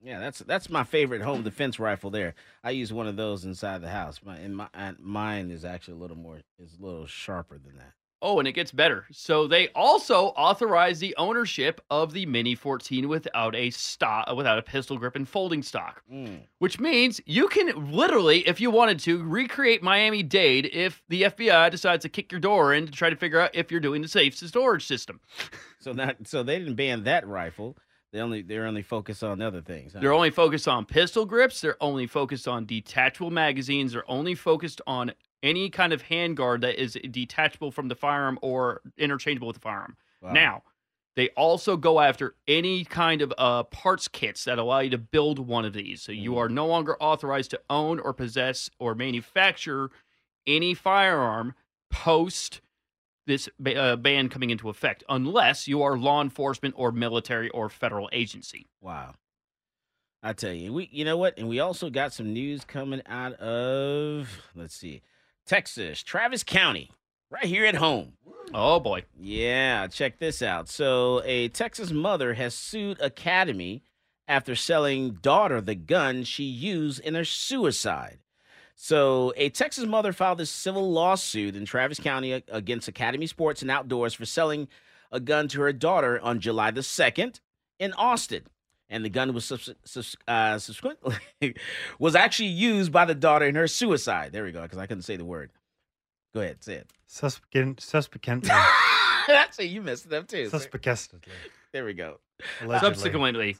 Yeah, that's that's my favorite home defense rifle. There, I use one of those inside the house. My and my and mine is actually a little more is a little sharper than that. Oh, and it gets better. So they also authorize the ownership of the Mini 14 without a stock, without a pistol grip and folding stock, Mm. which means you can literally, if you wanted to, recreate Miami Dade if the FBI decides to kick your door in to try to figure out if you're doing the safe storage system. [laughs] So that so they didn't ban that rifle. They only they're only focused on other things. huh? They're only focused on pistol grips. They're only focused on detachable magazines. They're only focused on any kind of handguard that is detachable from the firearm or interchangeable with the firearm. Wow. Now, they also go after any kind of uh, parts kits that allow you to build one of these. So you are no longer authorized to own or possess or manufacture any firearm post this ba- uh, ban coming into effect, unless you are law enforcement or military or federal agency. Wow. I tell you, we you know what? And we also got some news coming out of let's see. Texas, Travis County, right here at home. Oh boy. Yeah, check this out. So, a Texas mother has sued Academy after selling daughter the gun she used in her suicide. So, a Texas mother filed this civil lawsuit in Travis County against Academy Sports and Outdoors for selling a gun to her daughter on July the 2nd in Austin. And the gun was subs- subs- uh, subsequently [laughs] was actually used by the daughter in her suicide. There we go, because I couldn't say the word. Go ahead, say it. Suspect, suspectly. That's it. You messed it up too. Suspectly. There we go. Allegedly. Subsequently.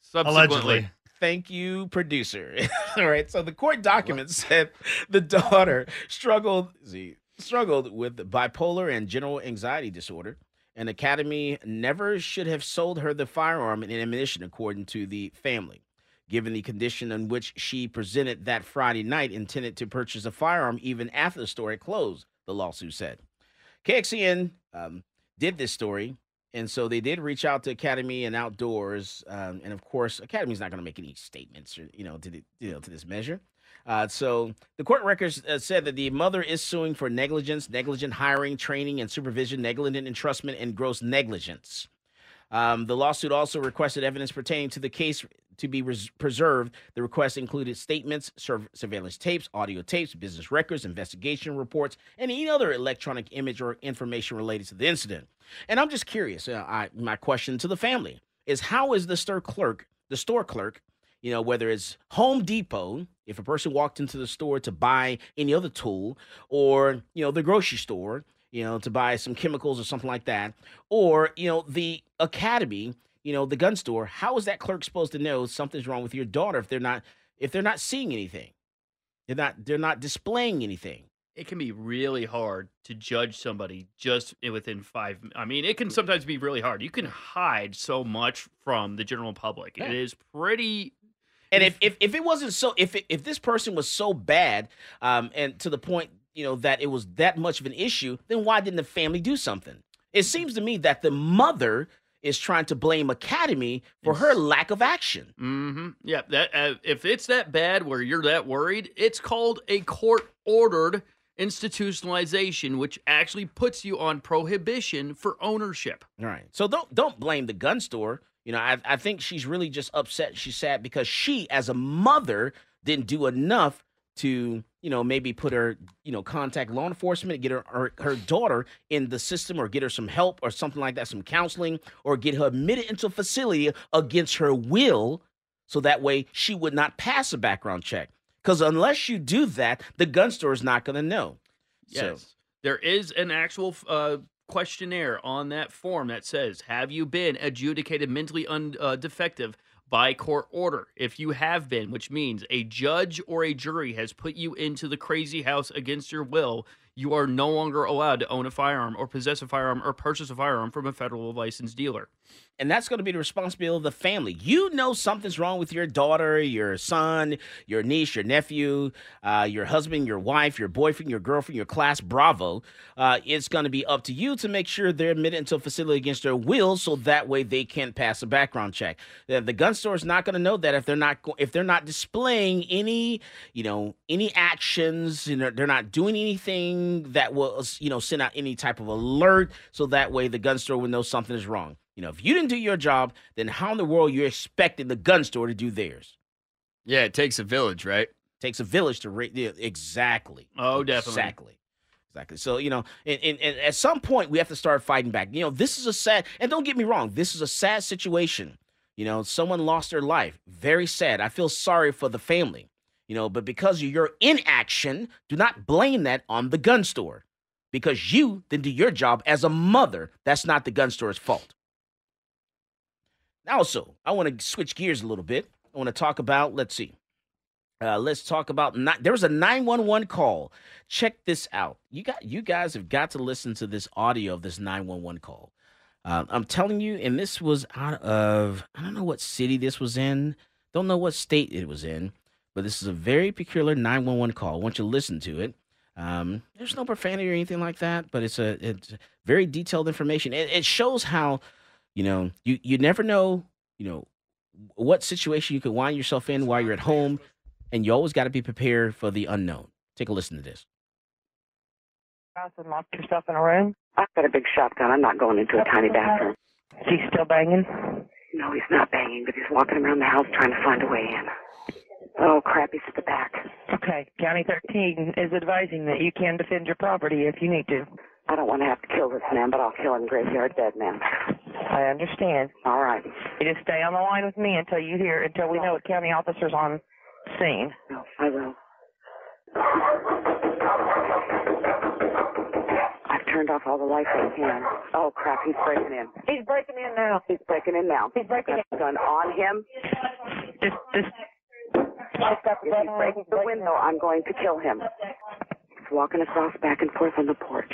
Subsequently. Allegedly. Thank you, producer. [laughs] All right. So the court documents said the daughter struggled see, struggled with bipolar and general anxiety disorder. And Academy never should have sold her the firearm and ammunition, according to the family. Given the condition in which she presented that Friday night, intended to purchase a firearm even after the store closed, the lawsuit said. KXAN um, did this story, and so they did reach out to Academy and Outdoors, um, and of course, Academy's not going to make any statements, or, you know, to the, you know to this measure. Uh, so the court records uh, said that the mother is suing for negligence, negligent hiring, training, and supervision, negligent entrustment, and gross negligence. Um, the lawsuit also requested evidence pertaining to the case to be res- preserved. The request included statements, sur- surveillance tapes, audio tapes, business records, investigation reports, and any other electronic image or information related to the incident. And I'm just curious. Uh, I, my question to the family is: How is the store clerk, the store clerk, you know, whether it's Home Depot, if a person walked into the store to buy any other tool, or you know, the grocery store, you know, to buy some chemicals or something like that, or you know, the academy, you know, the gun store, how is that clerk supposed to know something's wrong with your daughter if they're not if they're not seeing anything? They're not they're not displaying anything. It can be really hard to judge somebody just within five. I mean, it can mm. sometimes be really hard. You can hide so much from the general public. Yeah. It is pretty. And if, if if it wasn't so if it, if this person was so bad, um, and to the point you know that it was that much of an issue, then why didn't the family do something? It seems to me that the mother is trying to blame Academy for her lack of action. Mm-hmm. Yeah, that uh, if it's that bad where you're that worried, it's called a court ordered institutionalization, which actually puts you on prohibition for ownership. All right. So don't don't blame the gun store. You know, I I think she's really just upset. She's sad because she, as a mother, didn't do enough to you know maybe put her you know contact law enforcement, get her her, her daughter in the system, or get her some help or something like that, some counseling, or get her admitted into a facility against her will, so that way she would not pass a background check. Because unless you do that, the gun store is not going to know. So- Yes. There is an actual uh, questionnaire on that form that says, Have you been adjudicated mentally un- uh, defective by court order? If you have been, which means a judge or a jury has put you into the crazy house against your will, you are no longer allowed to own a firearm or possess a firearm or purchase a firearm from a federal licensed dealer. And that's going to be the responsibility of the family. You know something's wrong with your daughter, your son, your niece, your nephew, uh, your husband, your wife, your boyfriend, your girlfriend, your class bravo. Uh, it's going to be up to you to make sure they're admitted into a facility against their will, so that way they can pass a background check. The, the gun store is not going to know that if they're not if they're not displaying any you know any actions, you know they're not doing anything that will you know send out any type of alert, so that way the gun store will know something is wrong. You know, if you didn't do your job, then how in the world you're expecting the gun store to do theirs? Yeah, it takes a village, right? takes a village to rate. Yeah, exactly. Oh, definitely. Exactly. Exactly. So you know, and, and, and at some point we have to start fighting back. You know, this is a sad. And don't get me wrong, this is a sad situation. You know, someone lost their life. Very sad. I feel sorry for the family. You know, but because of your inaction, do not blame that on the gun store. Because you didn't do your job as a mother. That's not the gun store's fault. Also, I want to switch gears a little bit. I want to talk about, let's see. Uh, let's talk about ni- there was a 911 call. Check this out. You got you guys have got to listen to this audio of this 911 call. Uh, I'm telling you, and this was out of I don't know what city this was in, don't know what state it was in, but this is a very peculiar 911 call. I want you to listen to it. Um, there's no profanity or anything like that, but it's a it's very detailed information. It, it shows how you know you you never know you know what situation you could wind yourself in while you're at home, and you always got to be prepared for the unknown. Take a listen to this. house and locked yourself in a room? I've got a big shotgun. I'm not going into a tiny bathroom. Is he still banging? No, he's not banging, but he's walking around the house trying to find a way in. Oh, crap, he's at the back. Okay, County 13 is advising that you can defend your property if you need to. I don't want to have to kill this man, but I'll kill him graveyard dead man. I understand. All right. You just stay on the line with me until you hear, until we know what county officer's on scene. No, I will. I've turned off all the lights I can. Oh, crap, he's breaking in. He's breaking in now. He's breaking in now. He's breaking Got the gun on him. Just, just. If he breaks the window, I'm going to kill him. He's walking across back and forth on the porch.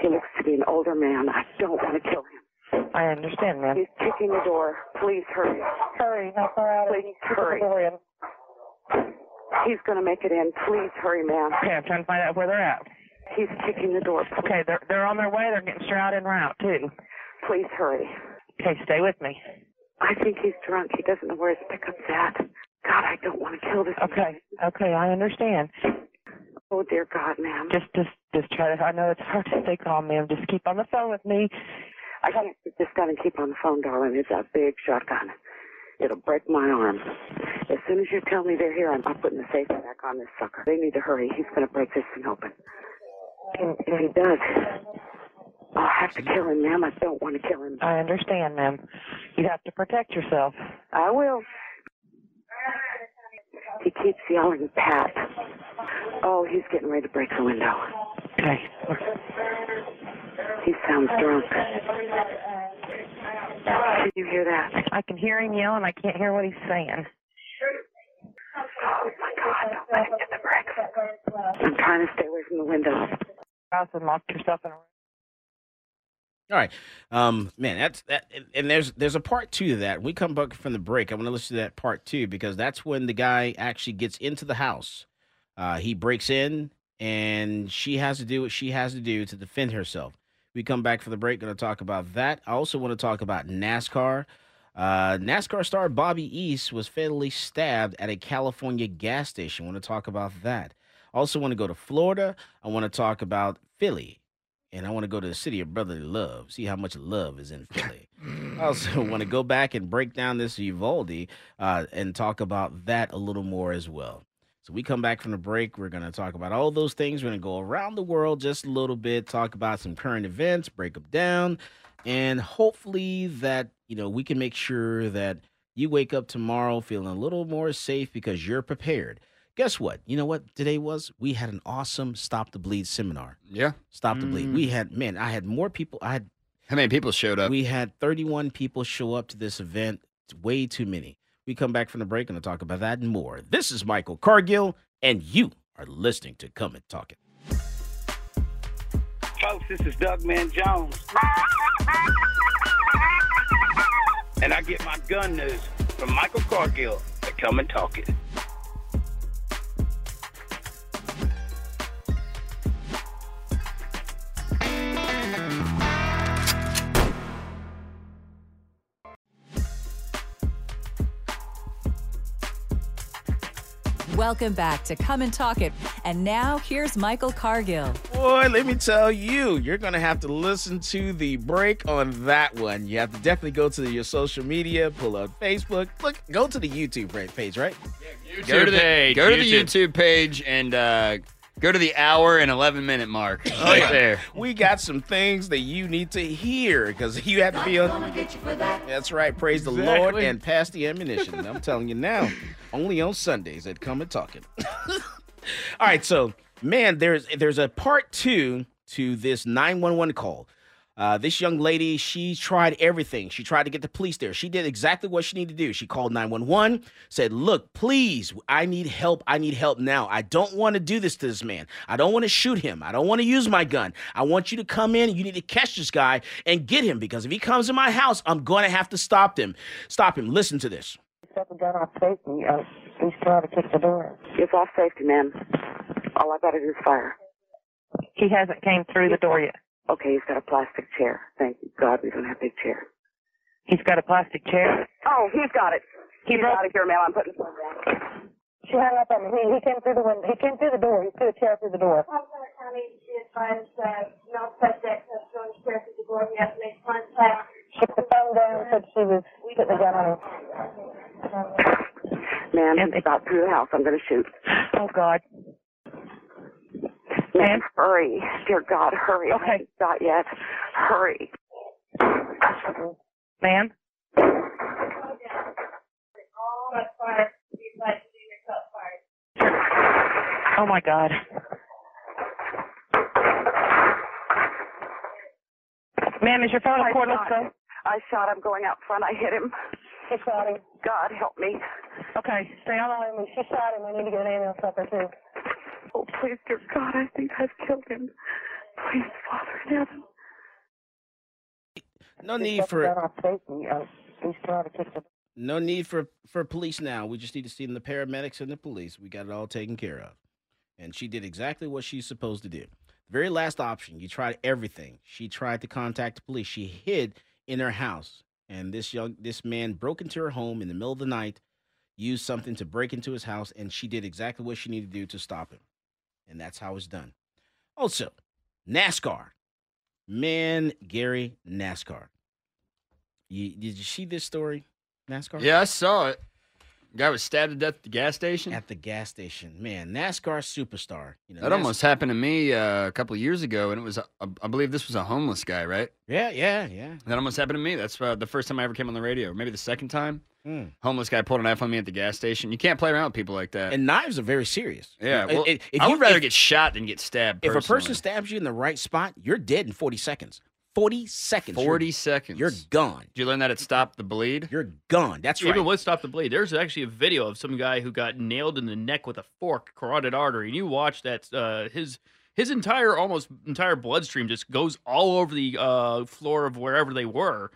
He looks to be an older man. I don't want to kill him. I understand, ma'am. He's kicking the door. Please hurry. Hurry, how far out Please hurry. He's going to make it in. Please hurry, ma'am. Okay, I'm trying to find out where they're at. He's kicking the door. Okay, they're they're on their way. They're getting Stroud en route too. Please hurry. Okay, stay with me. I think he's drunk. He doesn't know where his pickup's at. God, I don't want to kill this Okay, okay, I understand. Oh, dear God, ma'am. Just, just, just try to. I know it's hard to stay calm, ma'am. Just keep on the phone with me. I can't just got to keep on the phone, darling. It's a big shotgun. It'll break my arm. As soon as you tell me they're here, I'm, I'm putting the safe back on this sucker. They need to hurry. He's going to break this thing open. And if he does, oh, I'll have to kill him, ma'am. I don't want to kill him. I understand, ma'am. You have to protect yourself. I will. He keeps yelling, Pat. Oh, he's getting ready to break the window. Okay. He sounds drunk. Can you hear that? I can hear him yelling. And I can't hear what he's saying. Oh my God! Don't let him get the bricks. I'm trying to stay away from the windows. House and lock yourself in a room. All right, um, man, that's that, and- there's there's a part two to that. When we come back from the break. I want to listen to that part two because that's when the guy actually gets into the house. Uh, he breaks in, and she has to do what she has to do to defend herself. We come back for the break. Going to talk about that. I also want to talk about NASCAR. Uh, NASCAR star Bobby East was fatally stabbed at a California gas station. want to talk about that. Also, want to go to Florida. I want to talk about Philly and I want to go to the city of brotherly love, see how much love is in Philly. I [laughs] also want to go back and break down this Uvalde uh, and talk about that a little more as well. So we come back from the break. We're going to talk about all those things. We're going to go around the world just a little bit, talk about some current events, break them down, and hopefully that you know we can make sure that you wake up tomorrow feeling a little more safe because you're prepared. Guess what? You know what today was? We had an awesome Stop the Bleed seminar. Yeah. Stop the Bleed. Mm. We had man, I had more people. I had How many people showed up? we had 31 people show up to this event. It's way too many. We come back from the break and I'll talk about that and more. This is Michael Cargill, and you are listening to Come and Talk It. Folks, this is Doug Man Jones. And I get my gun news from Michael Cargill at Come and Talk It. Welcome back to Come and Talk It. And now here's Michael Cargill. Boy, let me tell you, you're going to have to listen to the break on that one. You have to definitely go to your social media, pull out Facebook, look, go to the YouTube page, right? go to the page, go to the YouTube. YouTube page and uh, go to the hour and eleven minute mark. Oh, right yeah. there. We got some things that you need to hear because you have to be on. That's right. Praise the Lord and pass the ammunition. I'm telling you now, only on Sundays at Come and Talk It. [laughs] All right, so man, there's there's a part two to this 911 call. Uh, this young lady, she tried everything. She tried to get the police there. She did exactly what she needed to do. She called 911, said, Look, please, I need help. I need help now. I don't want to do this to this man. I don't want to shoot him. I don't want to use my gun. I want you to come in. You need to catch this guy and get him because if he comes in my house, I'm going to have to stop him. Stop him. Listen to this. Set the gun off safety. Uh, he's trying to kick the door. It's off safety, ma'am. All I gotta do is fire. He hasn't came through the door yet. Okay, he's got a plastic chair. Thank you, God, we don't have big chairs. He's got a plastic chair. Oh, he's got it. He He's broke- out of here, ma'am. I'm putting the phone down. She hung up on me. He, he came through the window. He came through the door. He threw a chair through the door. Montgomery County, she advised uh, no suspect has shown sheriff at the door. He has to make contact. She put the phone down and said she was putting the gun on him. Ma'am, he's about through the house. I'm gonna shoot. Oh, God. Ma'am, hurry. Dear God, hurry. Okay. I haven't shot yet. Hurry. Ma'am? All that fire. You advised to do yourself fired. Oh, my God. Ma'am, is your phone I on cordless shot him. I shot him going out front. I hit him. She shot him. God help me. Okay, stay on the line with. She shot him. I need to get an ambulance up there, too. Oh, please, dear God, I think I've killed him. Please, Father in heaven. No need for gun off safety. Uh, he's trying to kick the no need for for police now. We just need to see the paramedics and the police. We got it all taken care of. And she did exactly what she's supposed to do. The very last option, you tried everything. She tried to contact the police. She hid in her house. And this young this man broke into her home in the middle of the night, used something to break into his house, and she did exactly what she needed to do to stop him. And that's how it's done. Also, NASCAR. Man, Gary NASCAR. You, did you see this story, NASCAR? Yeah, I saw it. Guy was stabbed to death at the gas station. At the gas station, man, NASCAR superstar. You know That NAS- almost happened to me uh, a couple years ago, and it was, a, I believe this was a homeless guy, right? Yeah, yeah, yeah. That almost happened to me. That's uh, the first time I ever came on the radio, maybe the second time. Hmm. Homeless guy pulled a knife on me at the gas station. You can't play around with people like that. And knives are very serious. yeah, well, if- if I you- would rather if- get shot than get stabbed. If a person stabs you in the right spot, you're dead in 40 seconds. 40 seconds. You're- 40 seconds. You're gone. Did you learn that at Stop the Bleed? You're gone. That's right. Even with Stop the Bleed, there's actually a video of some guy who got nailed in the neck with a fork, carotid artery, and you watch that. Uh, his his entire almost entire bloodstream just goes all over the uh, floor of wherever they were,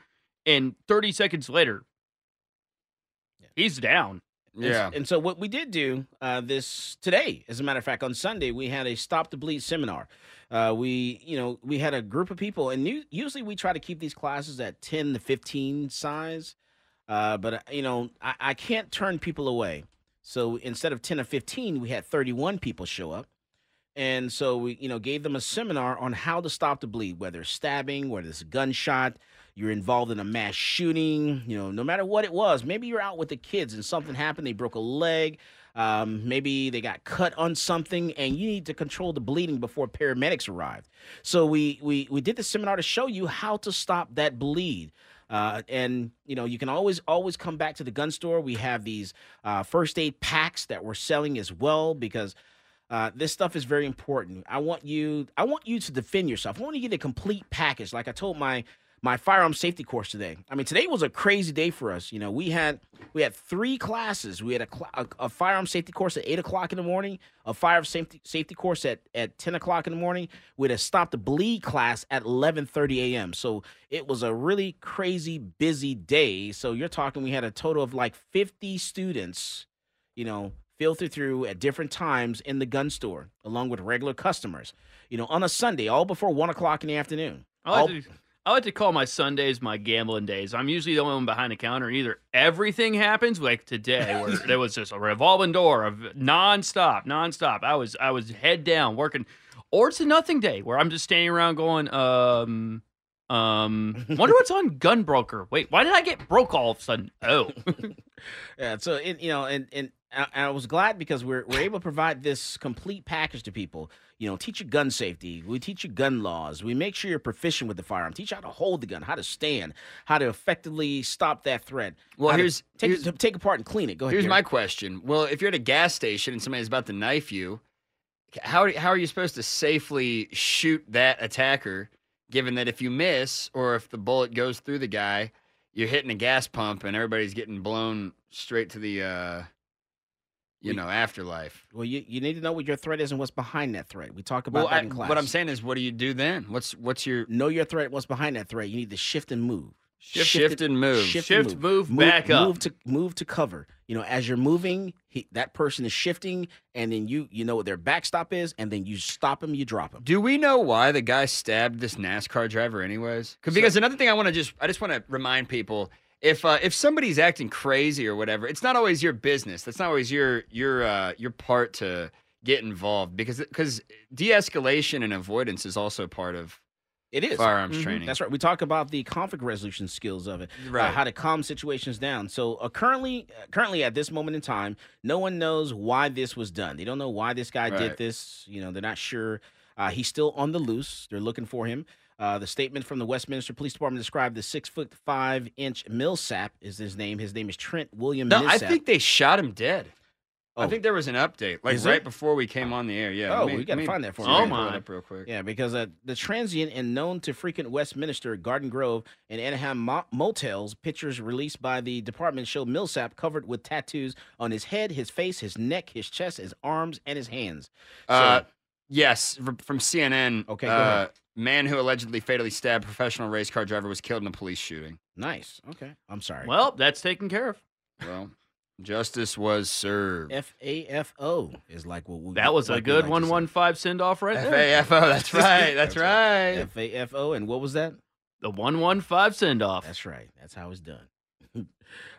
and 30 seconds later, he's down. And And, so what we did do uh, this today, as a matter of fact, on Sunday we had a stop the bleed seminar. Uh, we, you know, we had a group of people, and u- usually we try to keep these classes at ten to fifteen size. Uh, but uh, you know, I, I can't turn people away. So instead of ten or fifteen, we had thirty-one people show up. And so we, you know, gave them a seminar on how to stop the bleed, whether it's stabbing, whether it's a gunshot, you're involved in a mass shooting, you know, no matter what it was. Maybe you're out with the kids and something happened, they broke a leg, um, maybe they got cut on something, and you need to control the bleeding before paramedics arrived. So we we we did the seminar to show you how to stop that bleed. Uh, and you know you can always always come back to the gun store. We have these uh, first aid packs that we're selling as well because uh, this stuff is very important. I want you I want you to defend yourself. I want you to get a complete package. Like I told my my firearm safety course today. I mean, today was a crazy day for us. You know, we had we had three classes. We had a, a, a firearm safety course at eight o'clock in the morning, a fire safety safety course at, at ten o'clock in the morning. We had a stop the bleed class at eleven thirty a.m. So it was a really crazy busy day. So you're talking we had a total of like fifty students, you know, filter through at different times in the gun store, along with regular customers. You know, on a Sunday, all before one o'clock in the afternoon. I like, All- I like to call my Sundays my gambling days. I'm usually the only one behind the counter. and Either everything happens, like today, where [laughs] there was just a revolving door of nonstop, nonstop. I was I was head down working, or it's a nothing day where I'm just standing around going, um, um, [laughs] wonder what's on Gunbroker. Wait, why did I get broke all of a sudden? Oh, [laughs] yeah. So it, you know, and and I, I was glad because we're we're able to provide this complete package to people. You know, teach you gun safety. We teach you gun laws. We make sure you're proficient with the firearm. Teach you how to hold the gun, how to stand, how to effectively stop that threat. Well, how to here's- take here's- it, take apart and clean it. Go ahead. Here's Gary. my question. Well, if you're at a gas station and somebody's about to knife you, how how are you supposed to safely shoot that attacker given that if you miss or if the bullet goes through the guy, you're hitting a gas pump and everybody's getting blown straight to the, uh, you We- know, afterlife. Well, you, you need to know what your threat is and what's behind that threat. We talk about Well, that I, in class. what I'm saying is, what do you do then? What's what's your know your threat, what's behind that threat. You need to shift and move. Shift shift and move. Shift, shift move, back up. Move to move to cover. You know, as you're moving, he, that person is shifting, and then you you know what their backstop is, and then you stop him, you drop him. Do we know why the guy stabbed this NASCAR driver, anyways? 'Cause- So- Because another thing I want to just I just want to remind people if uh, if somebody's acting crazy or whatever, it's not always your business. That's not always your your uh, your part to get involved because because de-escalation and avoidance is also part of It is firearms Mhm. training. That's right. We talk about the conflict resolution skills of it, uh, Right. how to calm situations down. So uh, currently, uh, currently at this moment in time, no one knows why this was done. They don't know why this guy did this. You know, they're not sure. Uh, he's still on the loose. They're looking for him. Uh, the statement from the Westminster Police Department described the six foot five inch Millsap is his name. His name is Trent William. No, I think they shot him dead. I Oh. think there was an update, like Is right there? before we came on the air. Yeah. Oh, me- we got to find that for me. Oh, it my. up real quick. Yeah, because uh, the transient and known to frequent Westminster, Garden Grove, and Anaheim mo- motels, pictures released by the department show Millsap covered with tattoos on his head, his face, his neck, his chest, his arms, and his hands. So, Uh, yes, from CNN. Okay, go uh, ahead. Man who allegedly fatally stabbed professional race car driver was killed in a police shooting. nice. Okay, I'm sorry. Well, that's taken care of. Well, justice was served. F A F O is like what we. That was a like we good like to one say. one five send off right there. FAFO. [laughs] That's right. That's right. F A F O, and what was that? The one one five send off. That's right. That's how it's done.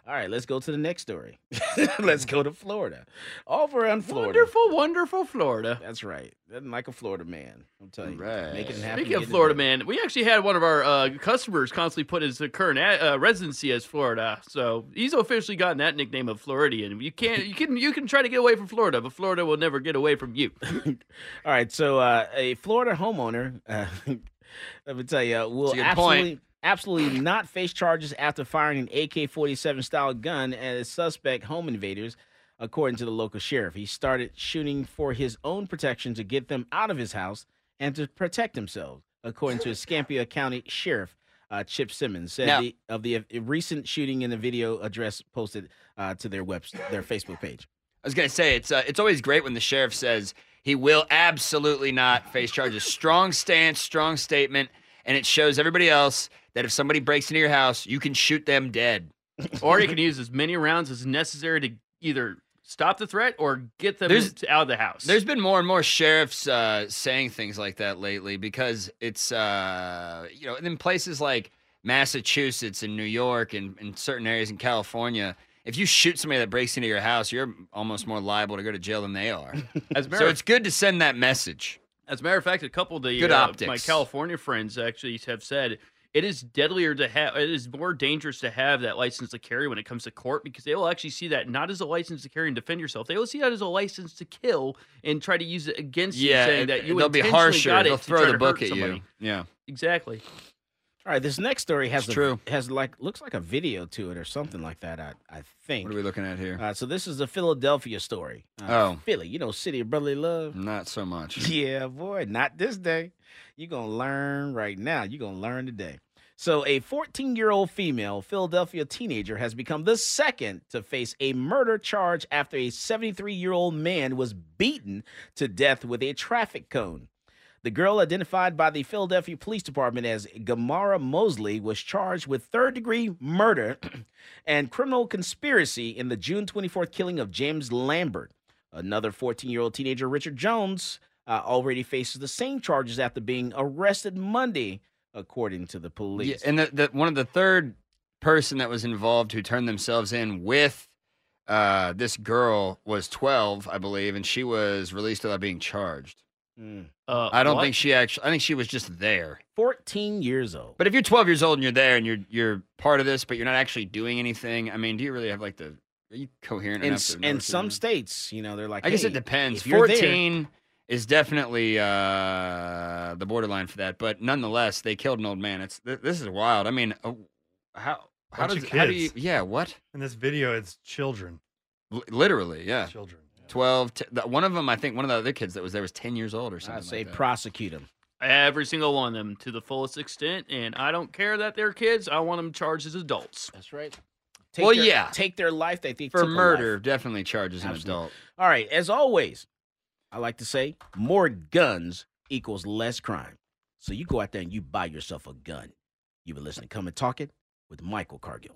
All right, let's go to the next story. [laughs] let's go to Florida. Over on Florida. Wonderful, wonderful Florida. That's right. Like a Florida man. I'm telling you. Right. Making it happen. Speaking of Florida, man, we actually had one of our uh, customers constantly put his current uh, residency as Florida, so he's officially gotten that nickname of Floridian. You can't, you can, you can try to get away from Florida, but Florida will never get away from you. [laughs] All right, so uh, a Florida homeowner, uh, [laughs] let me tell you, will absolutely, point. Absolutely not face charges after firing an AK-47 style gun at a suspect home invaders, according to the local sheriff. He started shooting for his own protection to get them out of his house and to protect himself, according to Escambia County Sheriff. Uh, Chip Simmons said the, of the uh, recent shooting in the video address posted uh, to their web their Facebook page. I was gonna say it's uh, it's always great when the sheriff says he will absolutely not face charges. Strong stance, strong statement, and it shows everybody else that if somebody breaks into your house, you can shoot them dead. or you can use as many rounds as necessary to either stop the threat or get them There's- out of the house. There's been more and more sheriffs uh, saying things like that lately because it's uh, you know in places like Massachusetts and New York and in certain areas in California. If you shoot somebody that breaks into your house, you're almost more liable to go to jail than they are. So it's good to send that message. As a matter of fact, a couple of the Good uh, optics. my California friends actually have said it is deadlier to have. It is more dangerous to have that license to carry when it comes to court because they will actually see that not as a license to carry and defend yourself. They will see that as a license to kill and try to use it against you, Yeah, saying it- that you they'll be harsher. got it They'll to throw the book at you. Yeah. Exactly. All right, this next story has It's a, true. has like looks like a video to it or something like that. I I think. What are we looking at here? Uh, so this is a Philadelphia story. Uh, Oh. Philly, you know, city of brotherly love. Not so much. [laughs] Yeah, boy, not this day. You're gonna learn right now. You're gonna learn today. So, a 14 year old female Philadelphia teenager has become the second to face a murder charge after a 73 year old man was beaten to death with a traffic cone. The girl, identified by the Philadelphia Police Department as Gamara Mosley, was charged with third degree murder [clears throat] and criminal conspiracy in the June 24th killing of James Lambert. Another 14 year old teenager, Richard Jones, uh, already faces the same charges after being arrested Monday, according to the police. Yeah, and the, the one of the third person that was involved who turned themselves in with uh, this girl was 12, I believe, and she was released without being charged. Mm. Uh, I don't what? think she actually. I think she was just there. 14 years old. But if you're 12 years old and you're there and you're you're part of this, but you're not actually doing anything, I mean, do you really have like the? Are you coherent in, enough? s- in what you're some states, you know, they're like, I guess "Hey, it depends. if you're 14 is definitely uh, the borderline for that, but nonetheless, they killed an old man. It's th- this is wild. I mean, uh, how how Bunch does of how do you? Yeah, what? In this video, it's children. L- literally, yeah. Children. 12. T- the, one of them, I think, one of the other kids that was there was 10 years old or something. I say like that. prosecute them. Every single one of them to the fullest extent, and I don't care that they're kids. I want them charged as adults. That's right. well, their- yeah. Take their life. They think For took murder, life. definitely charges an adult. All right. As always, I like to say more guns equals less crime. So you go out there and you buy yourself a gun. You've been listening. Come and talk it with Michael Cargill.